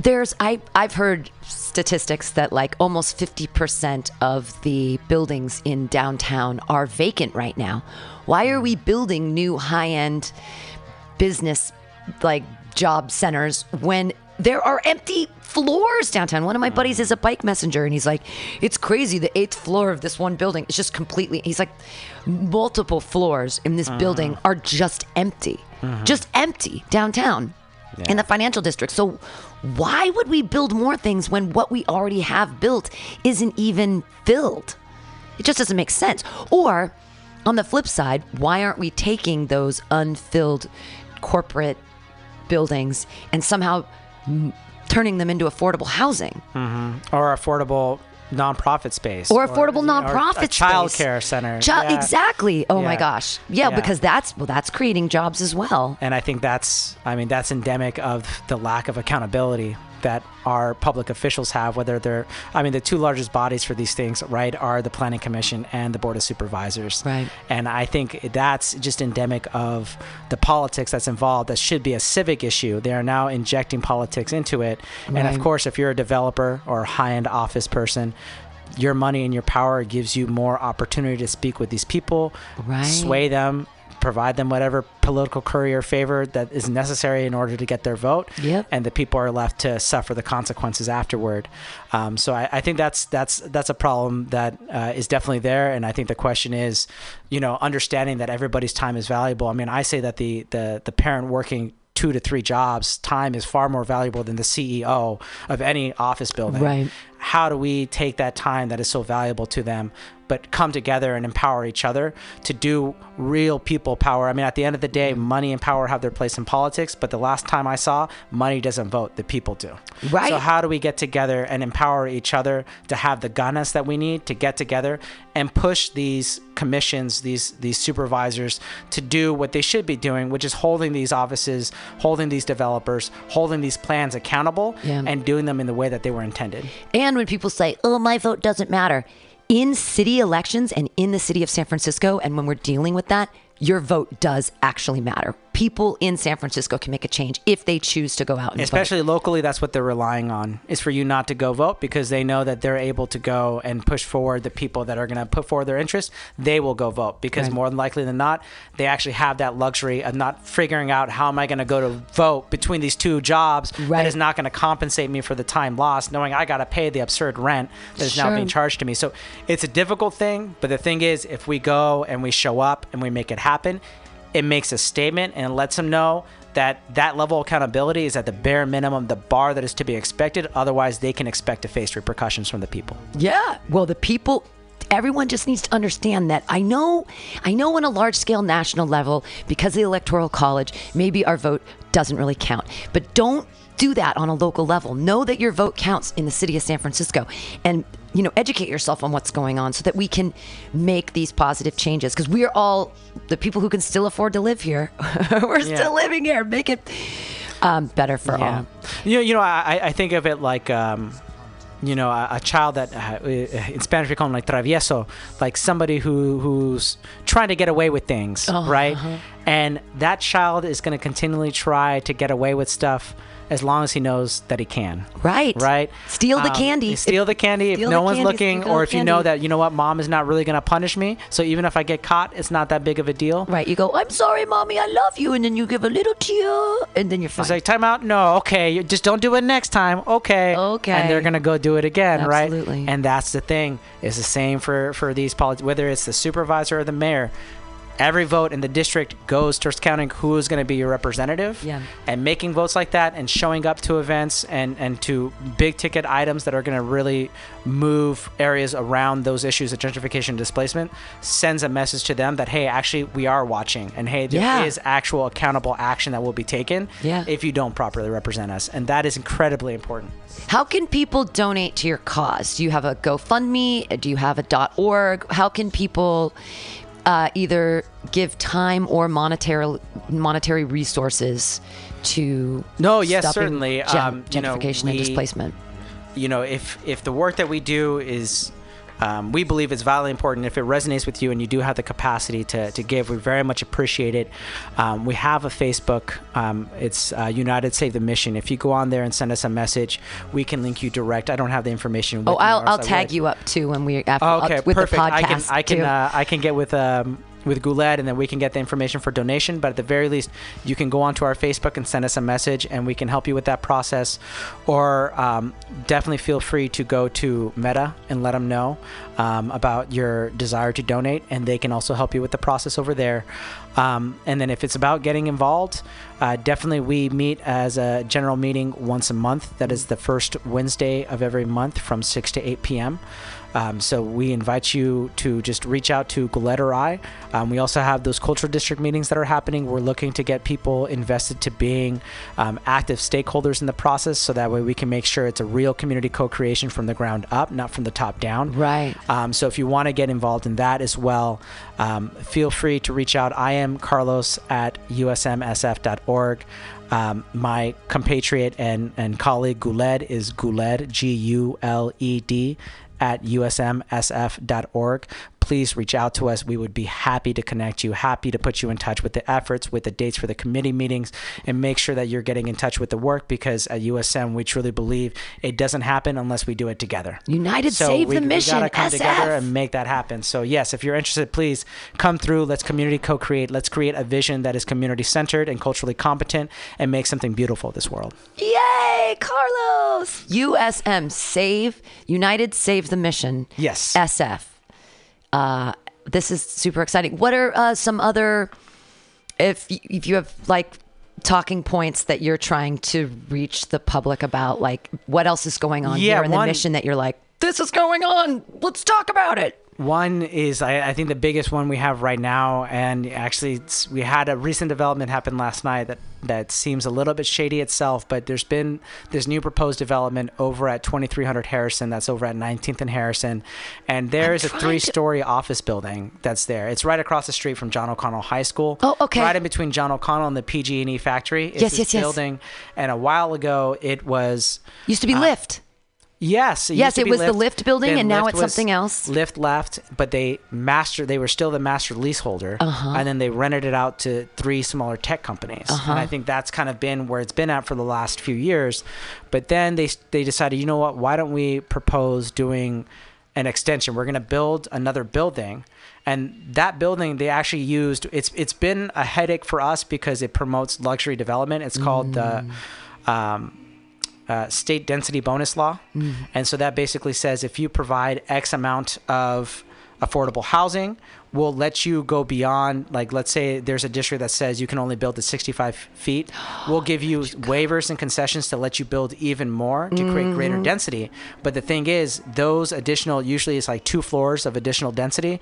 there's I I've heard statistics that like almost 50% of the buildings in downtown are vacant right now. Why are we building new high-end business like job centers when there are empty floors downtown. One of my buddies is a bike messenger and he's like, it's crazy. The eighth floor of this one building is just completely, he's like, multiple floors in this building uh-huh. are just empty, just empty downtown in the financial district. So why would we build more things when what we already have built isn't even filled? It just doesn't make sense. Or on the flip side, why aren't we taking those unfilled corporate buildings and somehow mm, turning them into affordable housing? or affordable nonprofit space Or affordable or nonprofit a child space. care center Chi- Yeah. Exactly. Oh my gosh. Yeah, Yeah. because that's well, that's creating jobs as well. and i think that's i mean that's endemic of the lack of accountability that our public officials have whether they're i mean the two largest bodies for these things right are the planning commission and the board of supervisors Right. and i think that's just endemic of the politics that's involved that should be a civic issue they are now injecting politics into it and of course if you're a developer or a high-end office person your money and your power gives you more opportunity to speak with these people Right. sway them provide them whatever political courier favor that is necessary in order to get their vote. Yep. and the people are left to suffer the consequences afterward. Um, so I, I think that's that's that's a problem that uh, is definitely there. And I think the question is you know understanding that everybody's time is valuable. I mean I say that the the the parent working two to three jobs time is far more valuable than the CEO of any office building. Right. How do we take that time that is so valuable to them but come together and empower each other to do real people power i mean at the end of the day mm-hmm. money and power have their place in politics but the last time i saw money doesn't vote the people do Right. so how do we get together and empower each other to have the gunness that we need to get together and push these commissions these these supervisors to do what they should be doing which is holding these offices holding these developers holding these plans accountable Yeah. and doing them in the way that they were intended And when people say, oh, my vote doesn't matter, in city elections and in the city of San Francisco, and when we're dealing with that, your vote does actually matter. People in San Francisco can make a change if they choose to go out and vote. Especially locally, that's what they're relying on is for you not to go vote because they know that they're able to go and push forward the people that are going to put forward their interests. They will go vote because Right. more than likely than not, they actually have that luxury of not figuring out how am I going to go to vote between these two jobs Right. that is not going to compensate me for the time lost, knowing I got to pay the absurd rent that is now being charged to me. So it's a difficult thing, but the thing is, if we go and we show up and we make it happen, it makes a statement and lets them know that that level of accountability is at the bare minimum, the bar that is to be expected. Otherwise, they can expect to face repercussions from the people. Yeah. Well, the people everyone just needs to understand that I know I know on a large scale national level because of the electoral college, maybe our vote doesn't really count. But don't do that on a local level. Know that your vote counts in the city of San Francisco and you know, educate yourself on what's going on so that we can make these positive changes because we're all the people who can still afford to live here. we're Yeah. still living here. Make it um, better for Yeah. all. You know, you know, I, I think of it like, um, you know, a, a child that uh, in Spanish we call them like travieso, like somebody who who's trying to get away with things, Oh, right? uh-huh. And that child is going to continually try to get away with stuff as long as he knows that he can. Right. Right. Steal the Um, candy. Steal the candy if no one's candy, looking, or if you know that you know what, mom is not really going to punish me. So even if I get caught, it's not that big of a deal. Right. You go, I'm sorry, mommy, I love you. And then you give a little tear, and then you're fine. It's like time out. No, okay, you just don't do it next time. Okay, Okay. and they're gonna go do it again, Absolutely. right? Absolutely. And that's the thing. It's the same for for these politics. Whether it's the supervisor or the mayor, every vote in the district goes towards counting who is going to be your representative. Yeah. And making votes like that and showing up to events and and to big ticket items that are going to really move areas around those issues of gentrification and displacement sends a message to them that hey, actually we are watching, and hey, there is Yeah. actual accountable action that will be taken Yeah. if you don't properly represent us. And that is incredibly important. How can people donate to your cause? Do you have a GoFundMe? Do you have a .org? How can people uh, either give time or monetary monetary resources to No, yes, certainly. gen- Um, you know, gentrification and displacement? you know, if if the work that we do is um, we believe it's vitally important. If it resonates with you and you do have the capacity to, to give, we very much appreciate it. Um, we have a Facebook. Um, it's uh, United Save the Mission. If you go on there and send us a message, we can link you direct. I don't have the information. Oh, I'll, I'll tag you up too when we after Oh, okay, with perfect. the podcast. I can I can uh, I can get with um with Guled and then we can get the information for donation. But at the very least, you can go onto our Facebook and send us a message, and we can help you with that process. Or um, definitely feel free to go to MEDA and let them know um, about your desire to donate, and they can also help you with the process over there. Um, and then if it's about getting involved, uh, definitely we meet as a general meeting once a month. That is the first Wednesday of every month from 6 to 8 p.m. Um, so we invite you to just reach out to Guled or I. Um, we also have those cultural district meetings that are happening. We're looking to get people invested to being um, active stakeholders in the process, so that way we can make sure it's a real community co-creation from the ground up, not from the top down. Right. Um, so if you want to get involved in that as well, um, feel free to reach out. I am Carlos at usmsf.org. Um, my compatriot and, and colleague Guled is Guled, G U L E D, at usmsf.org. Please reach out to us. We would be happy to connect you, happy to put you in touch with the efforts, with the dates for the committee meetings, and make sure that you're getting in touch with the work because at USM, we truly believe it doesn't happen unless we do it together. United So Save we, the Mission. We gotta come SF. together and make that happen. So yes, if you're interested, please come through. Let's community co-create. Let's create a vision that is community centered and culturally competent, and make something beautiful of this world. Yay, Carlos! USM Save United Save the Mission. Yes. SF. Uh, this is super exciting. What are uh, some other if if you have like talking points that you're trying to reach the public about like what else is going on Yeah, here in the mission that you're like this is going on. Let's talk about it. One is, I, I think, the biggest one we have right now, and actually, it's, we had a recent development happen last night that that seems a little bit shady itself. But there's been this new proposed development over at 2300 Harrison. That's over at 19th and Harrison, and there is a trying to- three-story office building that's there. It's right across the street from John O'Connell High School. Oh, okay. Right in between John O'Connell and the PG&E factory. Is Yes, this yes, yes. building, and a while ago it was Used to be uh, Lyft. Yes. It Yes, used to it was the Lyft building, and now it's something else. Lyft left, but they master. They were still the master leaseholder, Uh-huh. and then they rented it out to three smaller tech companies. Uh-huh. And I think that's kind of been where it's been at for the last few years. But then they they decided, you know what? Why don't we propose doing an extension? We're going to build another building. And that building they actually used it's it's been a headache for us because it promotes luxury development. It's called the Mm. um, uh, state density bonus law. And so that basically says if you provide X amount of affordable housing, we'll let you go beyond, like, let's say there's a district that says you can only build to 65 feet. We'll give you waivers and concessions to let you build even more to create greater density. But the thing is, those additional, usually it's like two floors of additional density.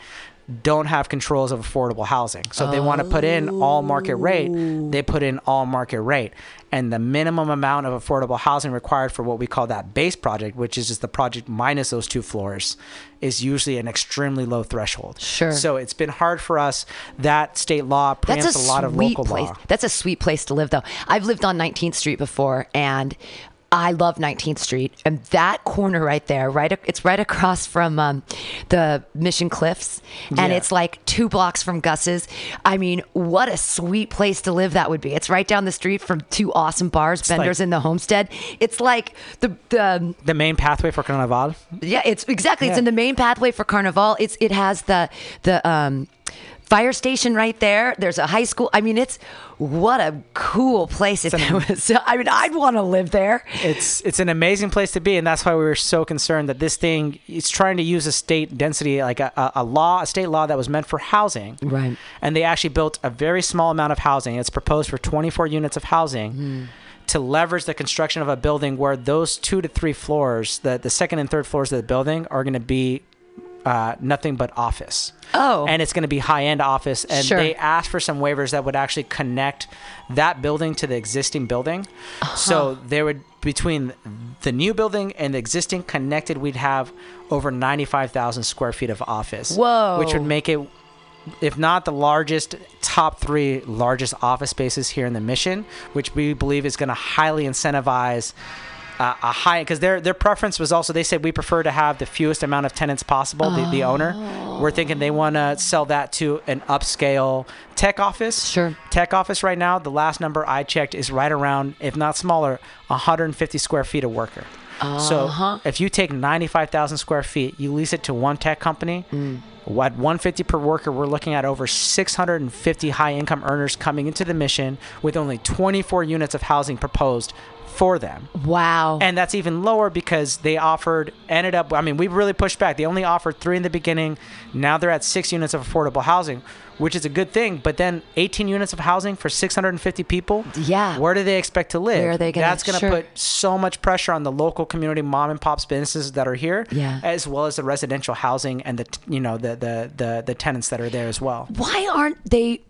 Don't have controls of affordable housing. So if they want to put in all market rate, they put in all market rate. And the minimum amount of affordable housing required for what we call that base project, which is just the project minus those two floors, is usually an extremely low threshold. Sure. So it's been hard for us. That state law preempts That's a, a, lot of local place. law. That's a sweet place to live, though. I've lived on 19th Street before, and I love 19th Street. And that corner right there, right, it's right across from um, the Mission Cliffs, and Yeah. it's like two blocks from Gus's. I mean, what a sweet place to live that would be. It's right down the street from two awesome bars, like- Bender's and the Homestead. It's like the the The main pathway for Carnaval. yeah, it's exactly. It's in the main pathway for Carnival. It's it has the the um fire station right there. There's a high school. I mean, it's what a cool place it was. I mean, I'd want to live there. it's it's an amazing place to be, and that's why we were so concerned that this thing is trying to use a state density, like a, a, law, a state law that was meant for housing, Right. And they actually built a very small amount of housing. It's proposed for 24 units of housing. Hmm. To leverage the construction of a building where those two to three floors, the, the second and third floors of the building, are going to be uh, nothing but office. Oh. And it's going to be high end office. And Sure. they asked for some waivers that would actually connect that building to the existing building. So Uh-huh. there would, between the new building and the existing connected, we'd have over 95,000 square feet of office. Whoa. Which would make it, if not the largest, top three largest office spaces here in the mission, which we believe is going to highly incentivize uh, a high because their their preference was also they said we prefer to have the fewest amount of tenants possible. The, the owner, we're thinking they want to sell that to an upscale tech office. Sure. Tech office right now, the last number I checked is right around, if not smaller, 150 square feet a worker. So if you take 95,000 square feet, you lease it to one tech company. At 150 per worker, we're looking at over 650 high income earners coming into the mission with only 24 units of housing proposed for them. Wow. And that's even lower because they offered, ended up, I mean, we really pushed back. They only offered three in the beginning. Now they're at six units of affordable housing, which is a good thing. But then 18 units of housing for 650 people? Yeah. Where do they expect to live? Where are they gonna- That's going to sure. put so much pressure on the local community mom and pops businesses that are here, Yeah. as well as the residential housing and the, you know, the, the, the, the tenants that are there as well. why aren't they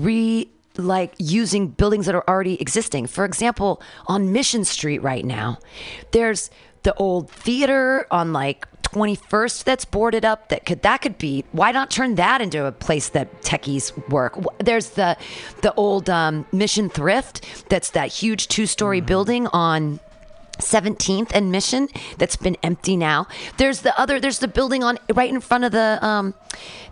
re like using buildings that are already existing. For example on mission street right now there's the old theater on like 21st that's boarded up that could that could be why not turn that into a place that techies work? There's the the old um, mission thrift that's that huge two-story building on 17th and Mission that's been empty now. There's the other there's the building on right in front of the um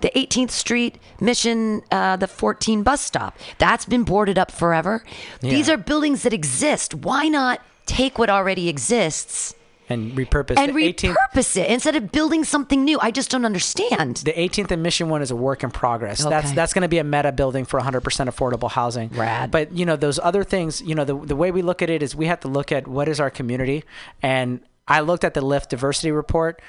the 18th Street Mission uh the 14 bus stop. That's been boarded up forever. These are buildings that exist. Why not take what already exists And repurpose and the 18th. repurpose it instead of building something new? I just don't understand. The 18th and Mission one is a work in progress. That's Okay. that's going to be a MEDA building for 100% affordable housing. Rad. But you know those other things. You know the the way we look at it is we have to look at what is our community. And I looked at the Lyft diversity report.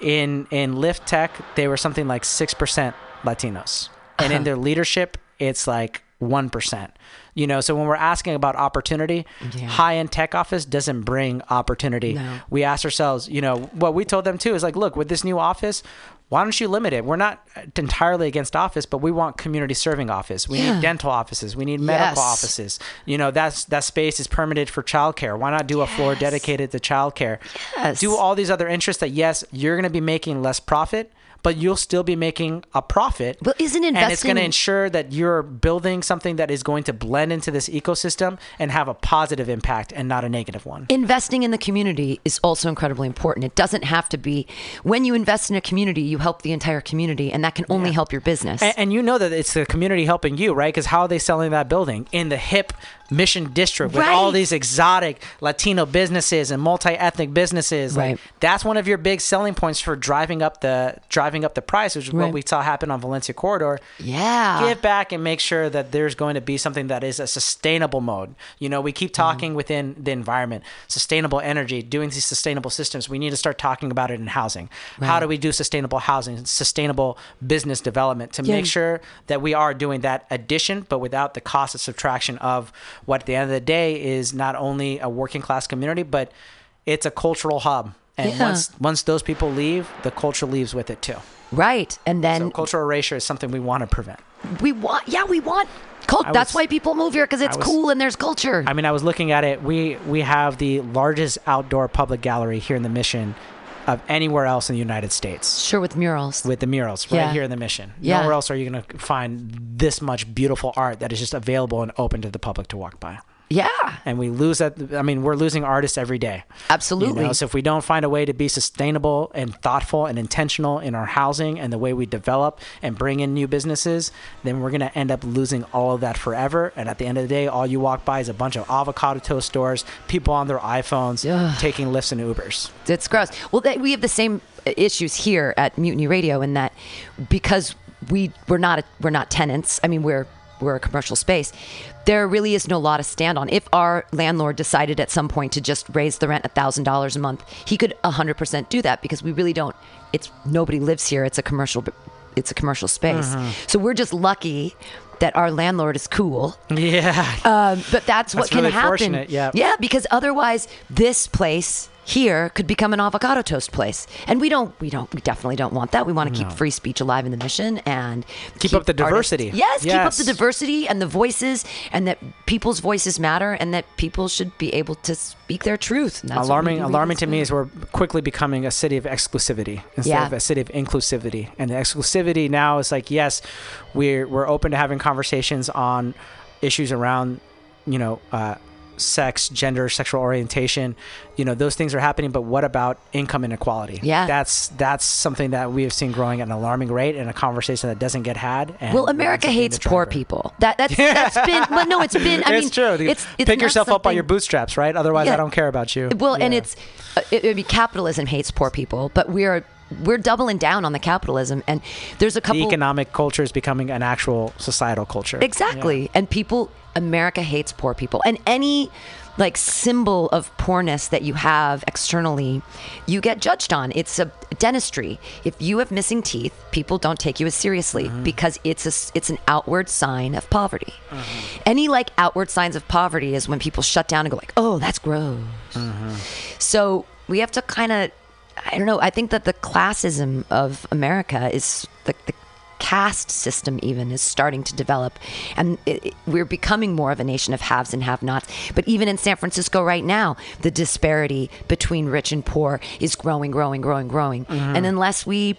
In in Lyft Tech, they were something like six percent Latinos, and in uh-huh. their leadership, it's like one percent. You know, so when we're asking about opportunity, high end tech office doesn't bring opportunity. No. We asked ourselves, you know, what we told them too is like, look, with this new office, why don't you limit it? We're not entirely against office, but we want community serving office. We Yeah. need dental offices. We need medical Yes. offices. You know, that's that space is permitted for childcare. Why not do a floor dedicated to childcare? Yes. Do all these other interests that yes, you're going to be making less profit, but you'll still be making a profit. Well, isn't investing and it's going to ensure that you're building something that is going to blend into this ecosystem and have a positive impact and not a negative one. investing in the community is also incredibly important. It doesn't have to be when you invest in a community, you help the entire community, and that can only help your business. And, and you know that it's the community helping you, right? Because how are they selling that building in the hip mission district with all these exotic Latino businesses and multi-ethnic businesses? Like Right. that's one of your big selling points for driving up the driving up the price, which is what we saw happen on Valencia Corridor. yeah. Give back and make sure that there's going to be something that is a sustainable mode. You know, we keep talking mm-hmm. within the environment, sustainable energy, doing these sustainable systems. We need to start talking about it in housing. How do we do sustainable housing, sustainable business development to Yeah. make sure that we are doing that addition, but without the cost of subtraction of what at the end of the day is not only a working class community, but it's a cultural hub. And Yeah. once once those people leave, the culture leaves with it too. right. And then So cultural erasure is something we want to prevent. we want, yeah, we want cult. I That's why people move here because it's was- cool and there's culture. I mean, I was looking at it. We we have the largest outdoor public gallery here in the Mission of anywhere else in the United States sure, with murals. with the murals right Yeah. here in the Mission. Yeah. Nowhere else are you going to find this much beautiful art that is just available and open to the public to walk by. Yeah, And we lose that. I mean, we're losing artists every day. absolutely. You know, so if we don't find a way to be sustainable and thoughtful and intentional in our housing and the way we develop and bring in new businesses, then we're going to end up losing all of that forever. And at the end of the day, all you walk by is a bunch of avocado toast stores, people on their iPhones Ugh. taking Lyfts and Ubers. It's gross. Well, they, we have the same uh, issues here at Mutiny Radio in that because we we're not a, we're not tenants. I mean, we're we're a commercial space. There really is no law to stand on. If our landlord decided at some point to just raise the rent thousand dollars a month, he could hundred percent do that because we really don't. It's nobody lives here. It's a commercial. It's a commercial space. So we're just lucky that our landlord is cool Yeah. um, but that's, what can really happen. yeah. Yeah, because otherwise, this place here could become an avocado toast place, and we don't, we don't, we definitely don't want that. We want to keep free speech alive in the mission and Keep up the artists- diversity. Yes, keep up the diversity and the voices, and that people's voices matter, and that people should be able to speak their truth. Alarming alarming to me is we're quickly becoming a city of exclusivity instead Yeah. of a city of inclusivity and the exclusivity now is like yes we're we're open to having conversations on issues around you know uh, sex gender sexual orientation you know those things are happening but what about income inequality Yeah. that's that's something that we have seen growing at an alarming rate and a conversation that doesn't get had and Well, America ends up being hates poor people. That that's that's been. Well, no, it's been. I it's mean, true It's, it's pick yourself up by your bootstraps right otherwise Yeah. i don't care about you Well, and it's uh, it, I mean, capitalism hates poor people, but we're we're doubling down on the capitalism, and there's a the couple economic culture is becoming an actual societal culture exactly, and people. America hates poor people, and any like symbol of poorness that you have externally, you get judged on. It's a dentistry. If you have missing teeth, people don't take you as seriously Mm-hmm. because it's a, it's an outward sign of poverty. Mm-hmm. Any like outward signs of poverty is when people shut down and go like, "Oh, that's gross." Mm-hmm. So we have to kind of, I don't know. I think that the classism of America is the, the caste system even is starting to develop, and it, it- we're becoming more of a nation of haves and have-nots. But even in San Francisco right now, the disparity between rich and poor is growing, growing, growing, growing. Mm-hmm. And unless we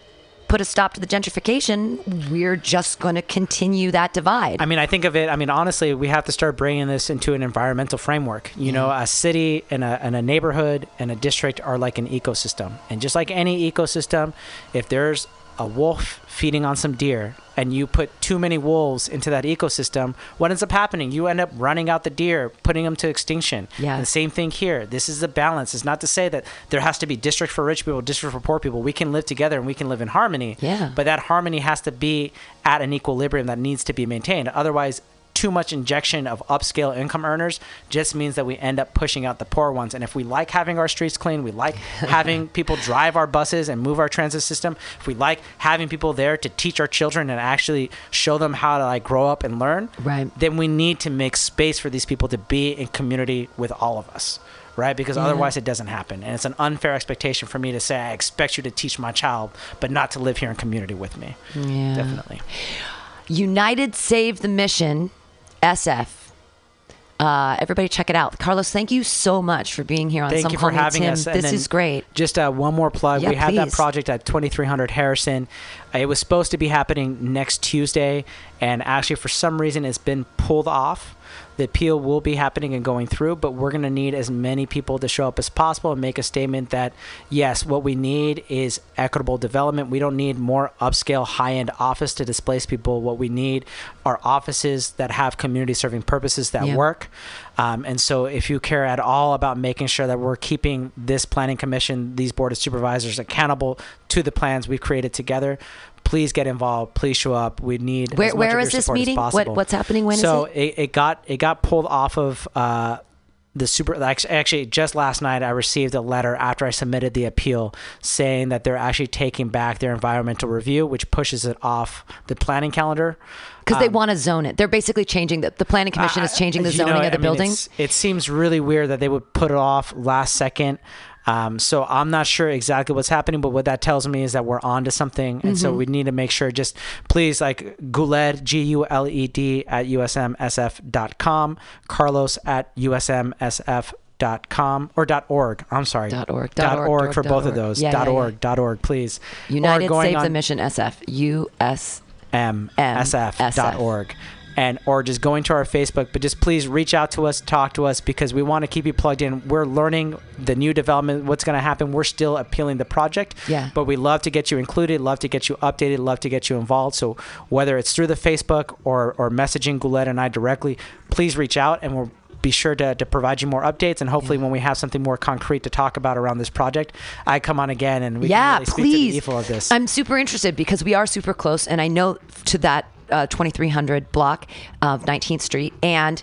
put a stop to the gentrification, we're just going to continue that divide. I mean, I think of it. I mean, honestly, we have to start bringing this into an environmental framework. You mm-hmm. know, a city and a, and a neighborhood and a district are like an ecosystem. And just like any ecosystem, if there's a wolf feeding on some deer and you put too many wolves into that ecosystem, what ends up happening? You end up running out the deer, putting them to extinction. Yeah. And same thing here. This is the balance. It's not to say that there has to be district for rich people, district for poor people. We can live together and we can live in harmony. Yeah. But that harmony has to be at an equilibrium that needs to be maintained. Otherwise, too much injection of upscale income earners just means that we end up pushing out the poor ones. And if we like having our streets clean, we like having people drive our buses and move our transit system, if we like having people there to teach our children and actually show them how to like grow up and learn, Right. then we need to make space for these people to be in community with all of us. Right, because otherwise it doesn't happen, and it's an unfair expectation for me to say I expect you to teach my child, but not to live here in community with me. Yeah. Definitely. United Save the Mission, SF. Uh, everybody, check it out. Carlos, thank you so much for being here on Thank Some you Call for having Tim. us. And This is great. Just uh, one more plug. Yeah, we had that project at 2300 Harrison. Uh, It was supposed to be happening next Tuesday, and actually, for some reason, it's been pulled off. The appeal will be happening and going through, but we're going to need as many people to show up as possible and make a statement that yes, what we need is equitable development. We don't need more upscale, high end office to displace people. What we need are offices that have community serving purposes that Yeah. work. Um, and so, if you care at all about making sure that we're keeping this planning commission, these board of supervisors accountable to the plans we've created together, please get involved. Please show up. We need Where- where is this meeting? What- what's happening? When is so it? it, it got it got pulled off of. Uh, the super actually just last night I received a letter after I submitted the appeal saying that they're actually taking back their environmental review, which pushes it off the planning calendar. Because they want to zone it. They're basically changing the, the planning commission is changing the zoning know, of the I mean, building. It seems really weird that they would put it off last second. Um, so I'm not sure exactly what's happening, but what that tells me is that we're on to something, and Mm-hmm. so we need to make sure. Just please, like Guled, G U L E D at usmsf.com, Carlos at usmsf.com or dot .org. I'm sorry, Dot org, dot dot org, org dot for org, both dot of those. Yeah, dot yeah, org, yeah. dot org, please. United going Save the Mission SF. US. msf.org and or just going to our Facebook but just please reach out to us talk to us because we want to keep you plugged in. We're learning the new development what's going to happen. We're still appealing the project Yeah. but we love to get you included love to get you updated love to get you involved. So whether it's through the Facebook or or messaging Guled and I directly please reach out and we'll be sure to, to provide you more updates and hopefully when we have something more concrete to talk about around this project I come on again and we yeah, can really speak to please. the evil of this. I'm super interested because we are super close, and I know to that uh, 2300 block of 19th Street, and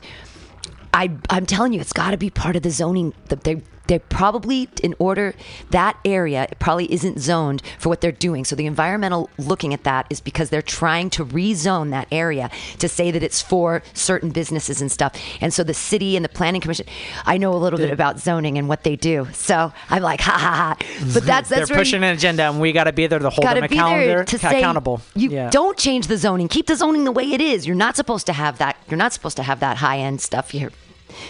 I I'm telling you, it's got to be part of the zoning. The, they they probably in order that area it probably isn't zoned for what they're doing. So the environmental looking at that is because they're trying to rezone that area to say that it's for certain businesses and stuff. And so the city and the planning commission, I know a little bit about zoning and what they do. So I'm like, ha ha ha. But that's they're that's where pushing an agenda and we got to be there to hold them accountable to say accountable you yeah. don't change the zoning. Keep the zoning the way it is. You're not supposed to have that. You're not supposed to have that high end stuff here.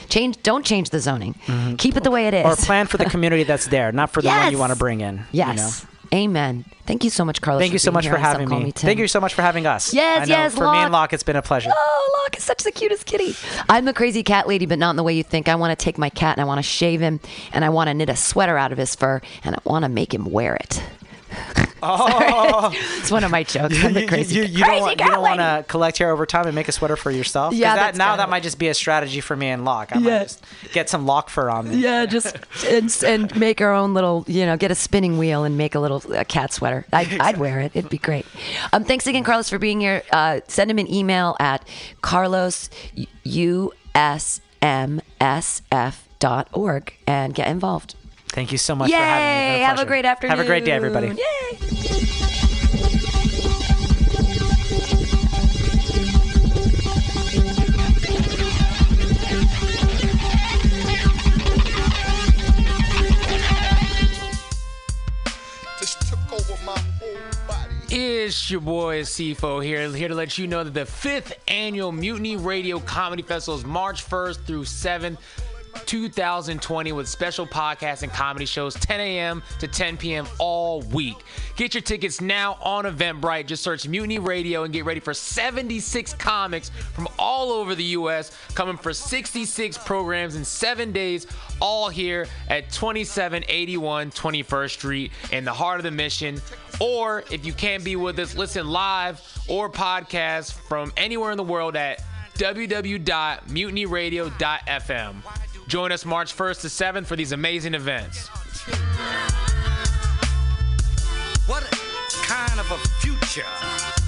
Change. Don't change the zoning. Keep it the way it is. Mm-hmm. or plan for the community that's there not for the one you want to bring in you know? Yes. Amen. Thank you so much, Carlos. Thank you so much for having Call me. Thank you so much for having us. Yes, I know yes, For me and Locke, it's been a pleasure. Oh, Locke is such the cutest kitty. I'm a crazy cat lady, but not in the way you think. I want to take my cat and I want to shave him, and I want to knit a sweater out of his fur, and I want to make him wear it. Oh, It's one of my jokes. I'm a crazy, you, you, you crazy don't want, you don't want to collect hair over time and make a sweater for yourself. Yeah, that, now that might just be a strategy for me and Locke. I Yeah. might just get some Locke fur on me. Yeah, just and, and make our own little, you know, get a spinning wheel and make a little a cat sweater. I'd, I'd wear it. It'd be great. Um, thanks again, Carlos, for being here. Uh, send him an email at carlos dot org and get involved. Thank you so much Yay! for having me. It's Have a great afternoon. Have a great day, everybody. Yay! Just took over my whole body. It's your boy CFO here, here to let you know that the fifth annual Mutiny Radio Comedy Festival is March 1st through 7th. 2020 with special podcasts and comedy shows 10 a.m. to 10 p.m. all week. Get your tickets now on Eventbrite. Just search Mutiny Radio and get ready for 76 comics from all over the U.S. coming for 66 programs in seven days, all here at 2781 21st Street in the heart of the mission. Or if you can't be with us, listen live or podcast from anywhere in the world at www.mutinyradio.fm. Join us March 1st to 7th for these amazing events. What kind of a future?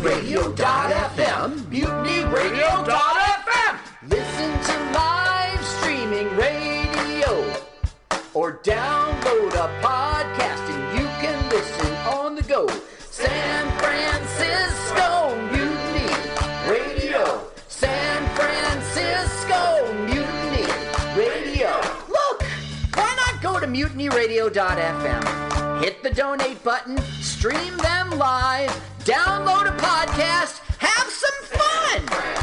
MutinyRadio.fm. MutinyRadio.fm. Listen to live streaming radio or download a podcast and you can listen on the go. San Francisco Mutiny Radio. San Francisco Mutiny Radio. Look, why not go to mutinyradio.fm? Hit the donate button, stream them live, download a podcast, have some fun.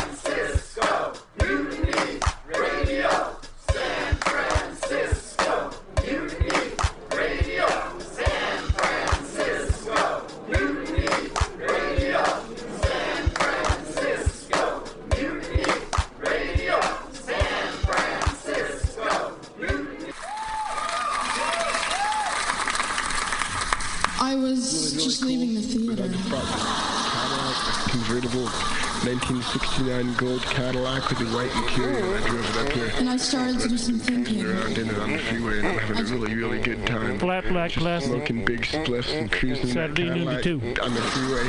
1969 gold Cadillac with the white interior. I drove it up here. And I started to do some thinking. Around in it on the freeway, and I'm having a really, really good time. Flat black Just glasses. Smoking big spliffs and cruising Saturday noon to Cadillac two. on the freeway.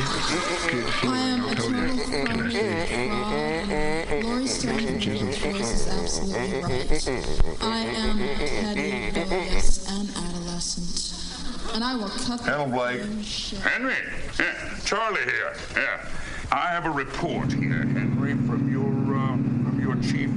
Good feeling, I am I'll a tell you. Can I say? Uh, Laurie Stone's voice is absolutely right. I am petty, rebellious, and adolescent. And I will cut the Hello, Blake. Henry, yeah, Charlie here. Yeah, I have a report here, Henry, from your uh, from your chief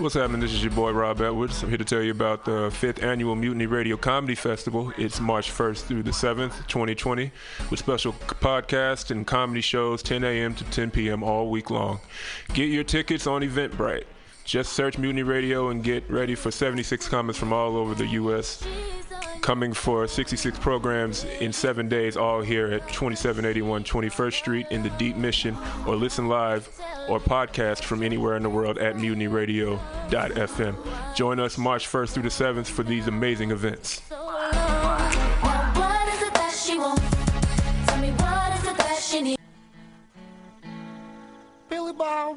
What's happening? This is your boy Rob Edwards. I'm here to tell you about the fifth annual Mutiny Radio Comedy Festival. It's March 1st through the 7th, 2020, with special podcasts and comedy shows 10 a.m. to 10 p.m. all week long. Get your tickets on Eventbrite. Just search Mutiny Radio and get ready for 76 comments from all over the U.S. Coming for 66 programs in seven days, all here at 2781 21st Street in the Deep Mission, or listen live or podcast from anywhere in the world at mutinyradio.fm. Join us March 1st through the 7th for these amazing events. What is it that she wants? Tell me what is it that she needs? Billy Bob,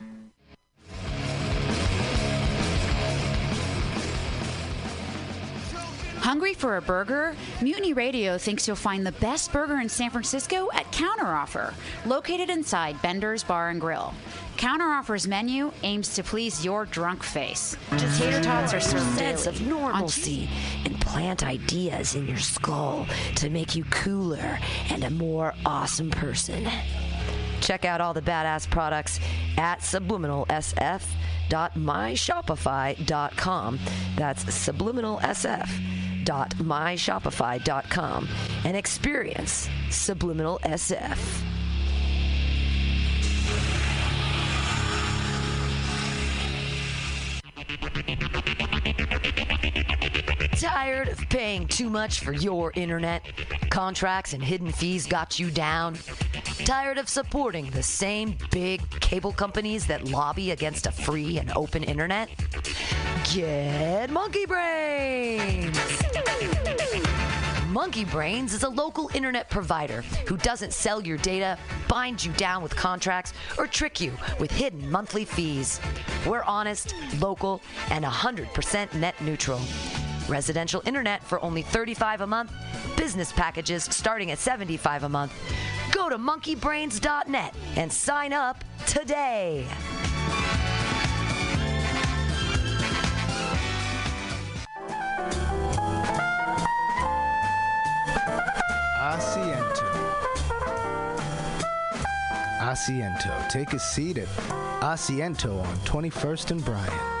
Hungry for a burger? Mutiny Radio thinks you'll find the best burger in San Francisco at Counteroffer, located inside Bender's Bar and Grill. Counteroffer's menu aims to please your drunk face. Tater tots are served sense of normalcy and plant ideas in your skull to make you cooler and a more awesome person. Check out all the badass products at subliminalsf.myshopify.com. That's subliminalsf.myshopify.com and experience Subliminal SF. Tired of paying too much for your internet? Contracts and hidden fees got you down? Tired of supporting the same big cable companies that lobby against a free and open internet? Get Monkey Brains! Monkey Brains is a local internet provider who doesn't sell your data, bind you down with contracts, or trick you with hidden monthly fees. We're honest, local, and 100% net neutral. Residential internet for only 35 a month, business packages starting at 75 a month. Go to monkeybrains.net and sign up today. Asiento. Asiento. Take a seat at Asiento on 21st and Bryant.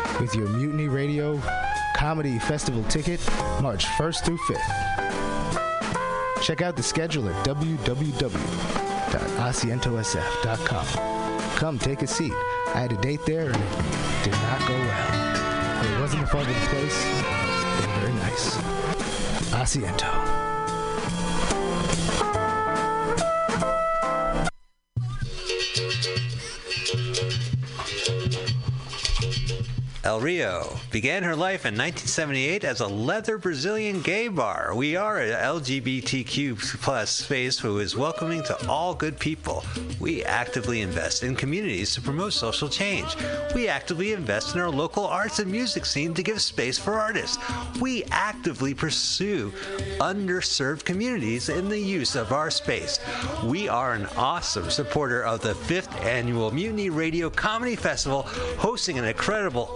with your Mutiny Radio Comedy Festival ticket March 1st through 5th. Check out the schedule at www.asientosf.com. Come take a seat. I had a date there and it did not go well. It wasn't a the place. Were very nice. Asiento. El Rio began her life in 1978 as a leather Brazilian gay bar. We are an LGBTQ plus space who is welcoming to all good people. We actively invest in communities to promote social change. We actively invest in our local arts and music scene to give space for artists. We actively pursue underserved communities in the use of our space. We are an awesome supporter of the fifth annual Mutiny Radio Comedy Festival, hosting an incredible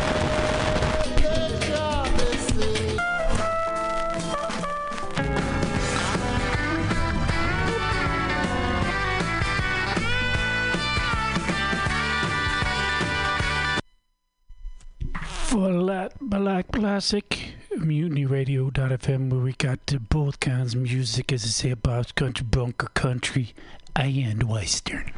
For that Black Classic, mutiny MutinyRadio.fm, where we got both kinds of music, as I say, about country, bunker country, and western.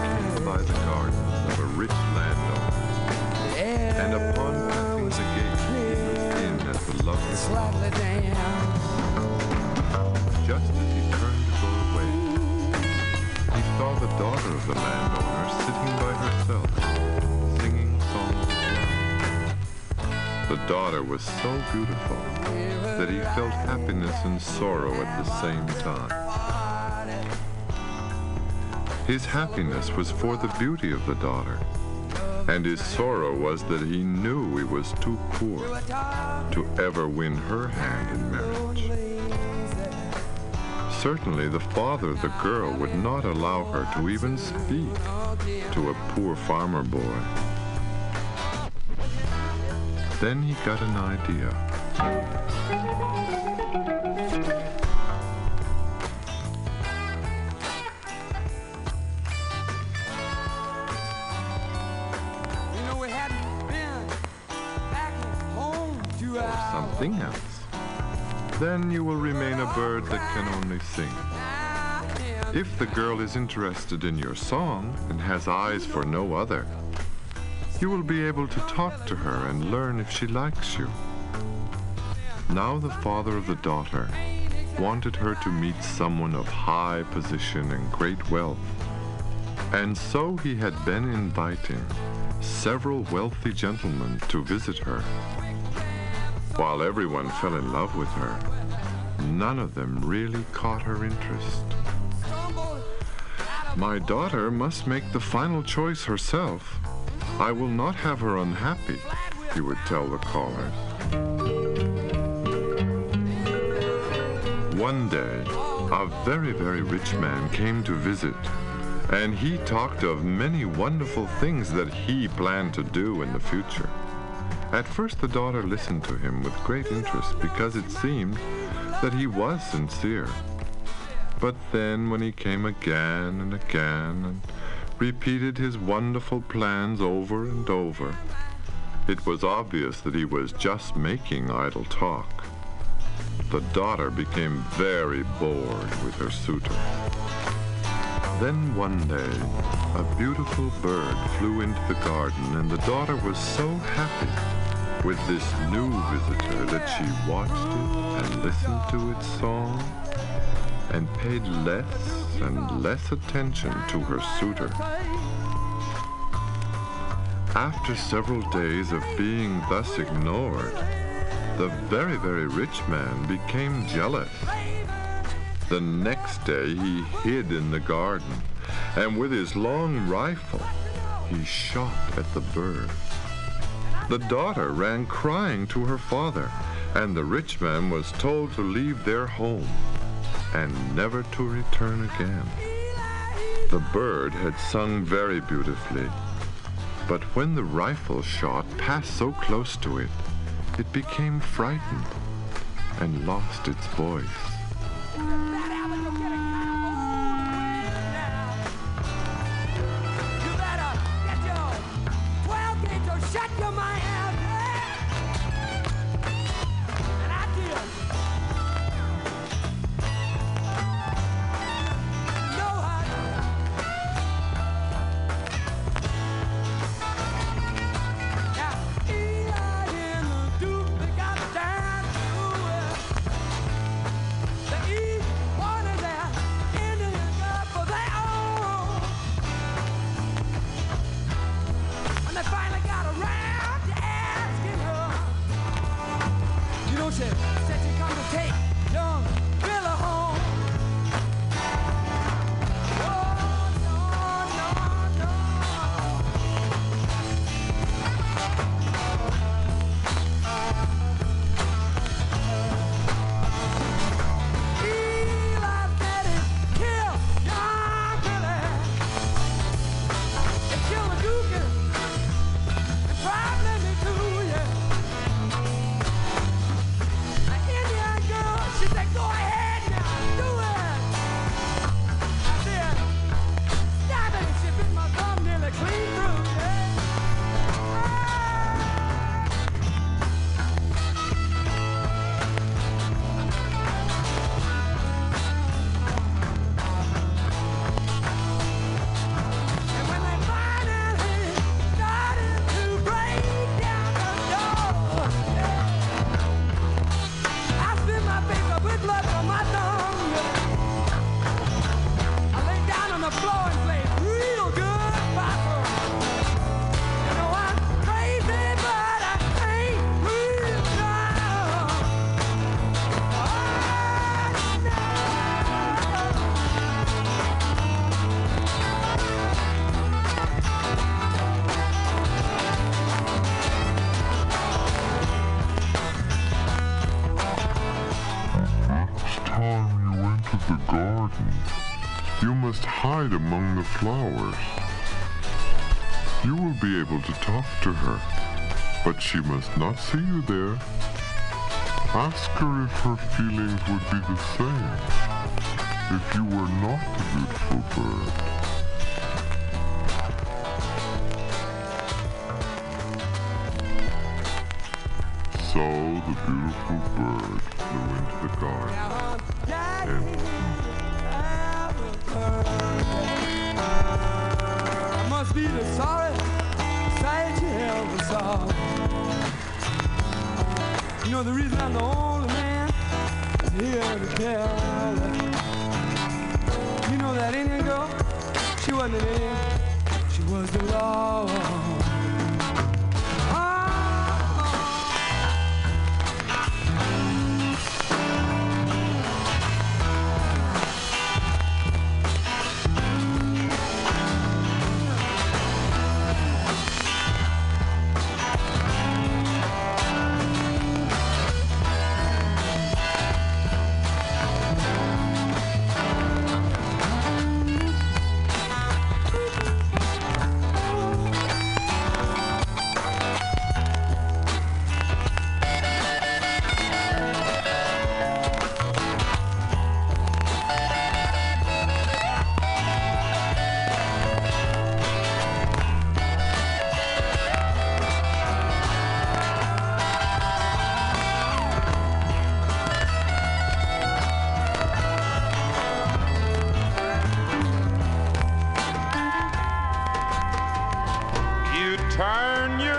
Came by the gardens of a rich landowner, and upon the gate, he looked in at the lovely slightly down. Just as he turned to go away, he saw the daughter of the landowner sitting by herself, singing songs love. The daughter was so beautiful that he felt happiness and sorrow at the same time. His happiness was for the beauty of the daughter, and his sorrow was that he knew he was too poor to ever win her hand in marriage. Certainly, the father of the girl would not allow her to even speak to a poor farmer boy. Then he got an idea. Can only sing. If the girl is interested in your song and has eyes for no other, you will be able to talk to her and learn if she likes you. Now the father of the daughter wanted her to meet someone of high position and great wealth. And so he had been inviting several wealthy gentlemen to visit her. While everyone fell in love with her, none of them really caught her interest. My daughter must make the final choice herself. I will not have her unhappy, he would tell the callers. One day, a very, very rich man came to visit, and he talked of many wonderful things that he planned to do in the future. At first, the daughter listened to him with great interest because it seemed that he was sincere. But then, when he came again and again and repeated his wonderful plans over and over, it was obvious that he was just making idle talk. The daughter became very bored with her suitor. Then one day, a beautiful bird flew into the garden, and the daughter was so happy with this new visitor that she watched it and listened to its song and paid less and less attention to her suitor. After several days of being thus ignored, the very, very rich man became jealous. The next day he hid in the garden, and with his long rifle, he shot at the bird. The daughter ran crying to her father, and the rich man was told to leave their home and never to return again. The bird had sung very beautifully, but when the rifle shot passed so close to it, it became frightened and lost its voice. Flowers. You will be able to talk to her, but she must not see you there. Ask her if her feelings would be the same if you were not the beautiful bird. So the beautiful bird flew into the garden and tell turn your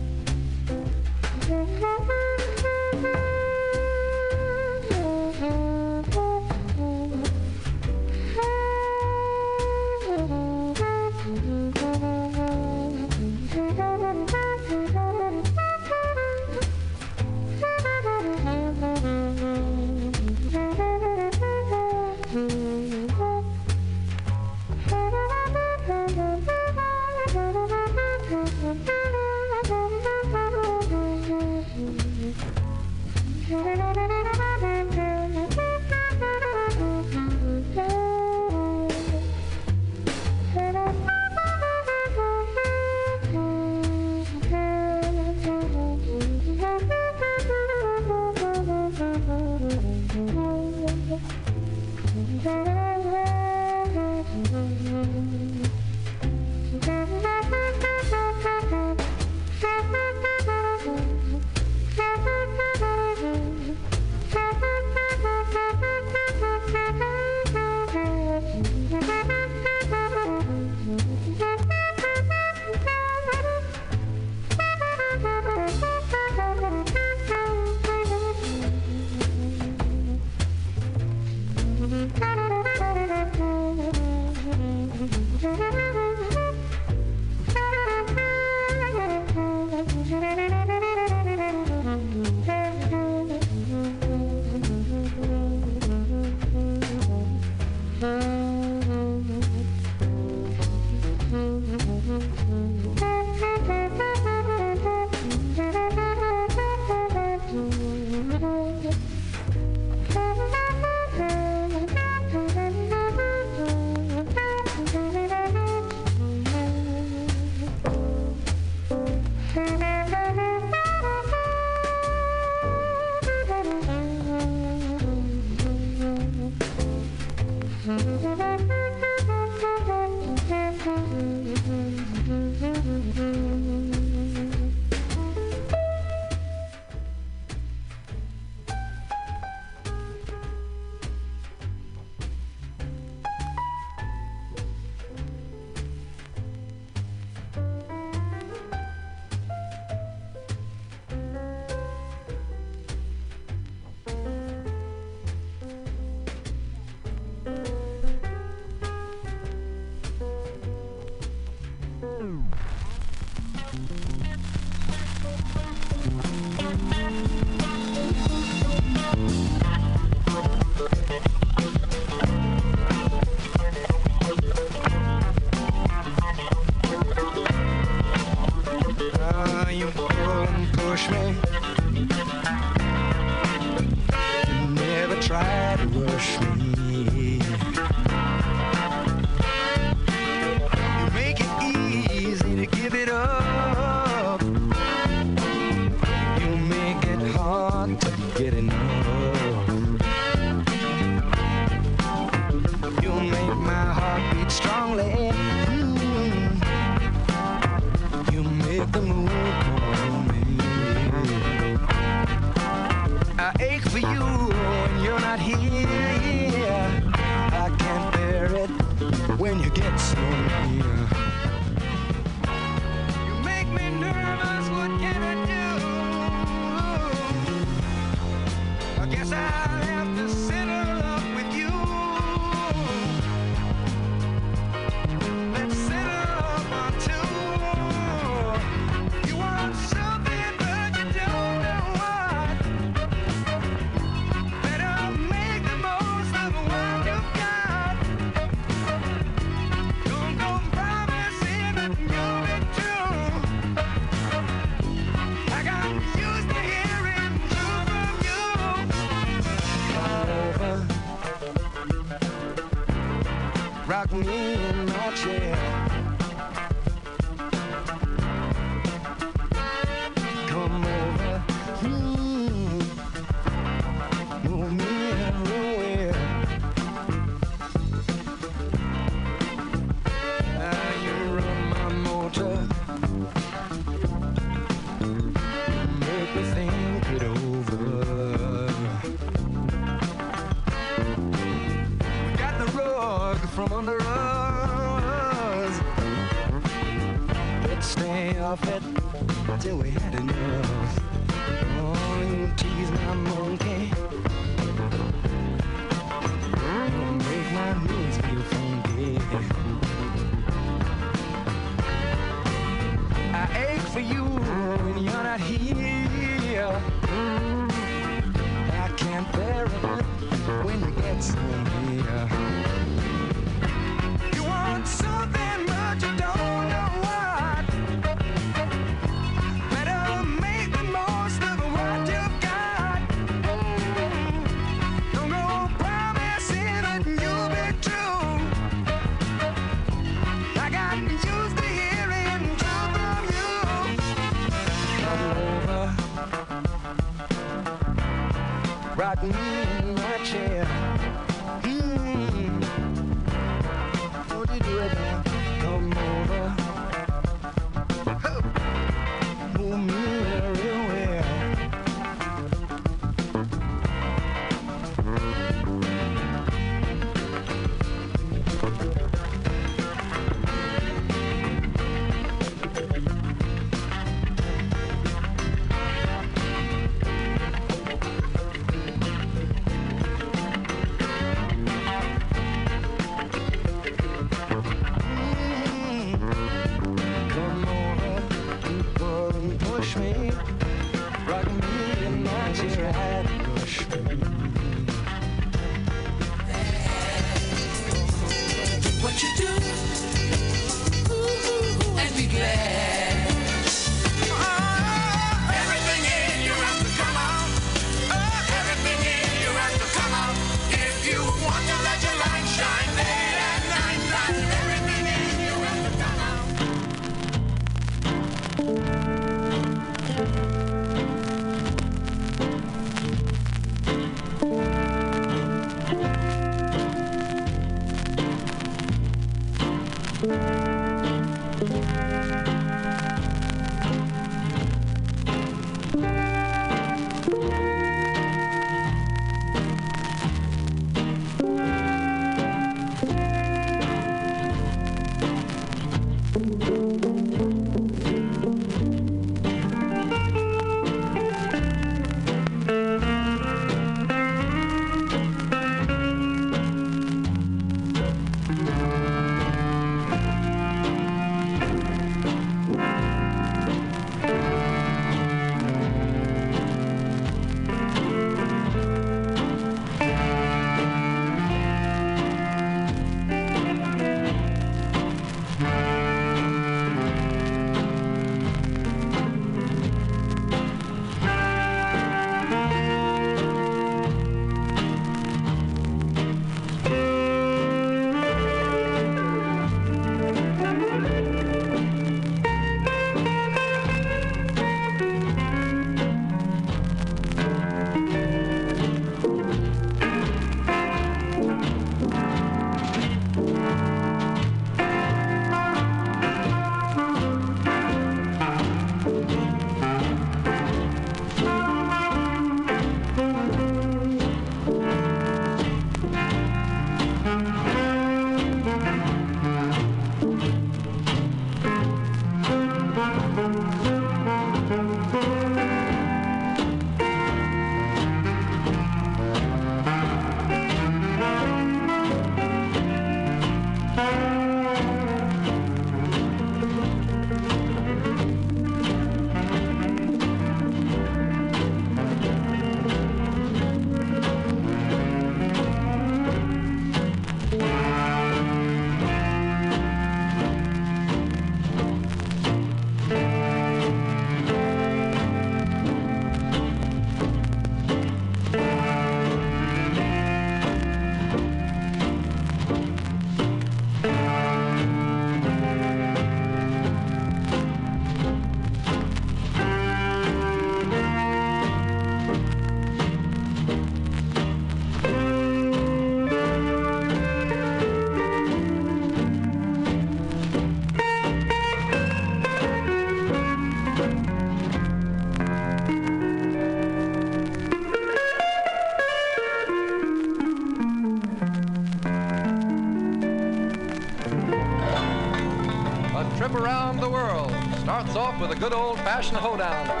with a good old fashioned hoedown.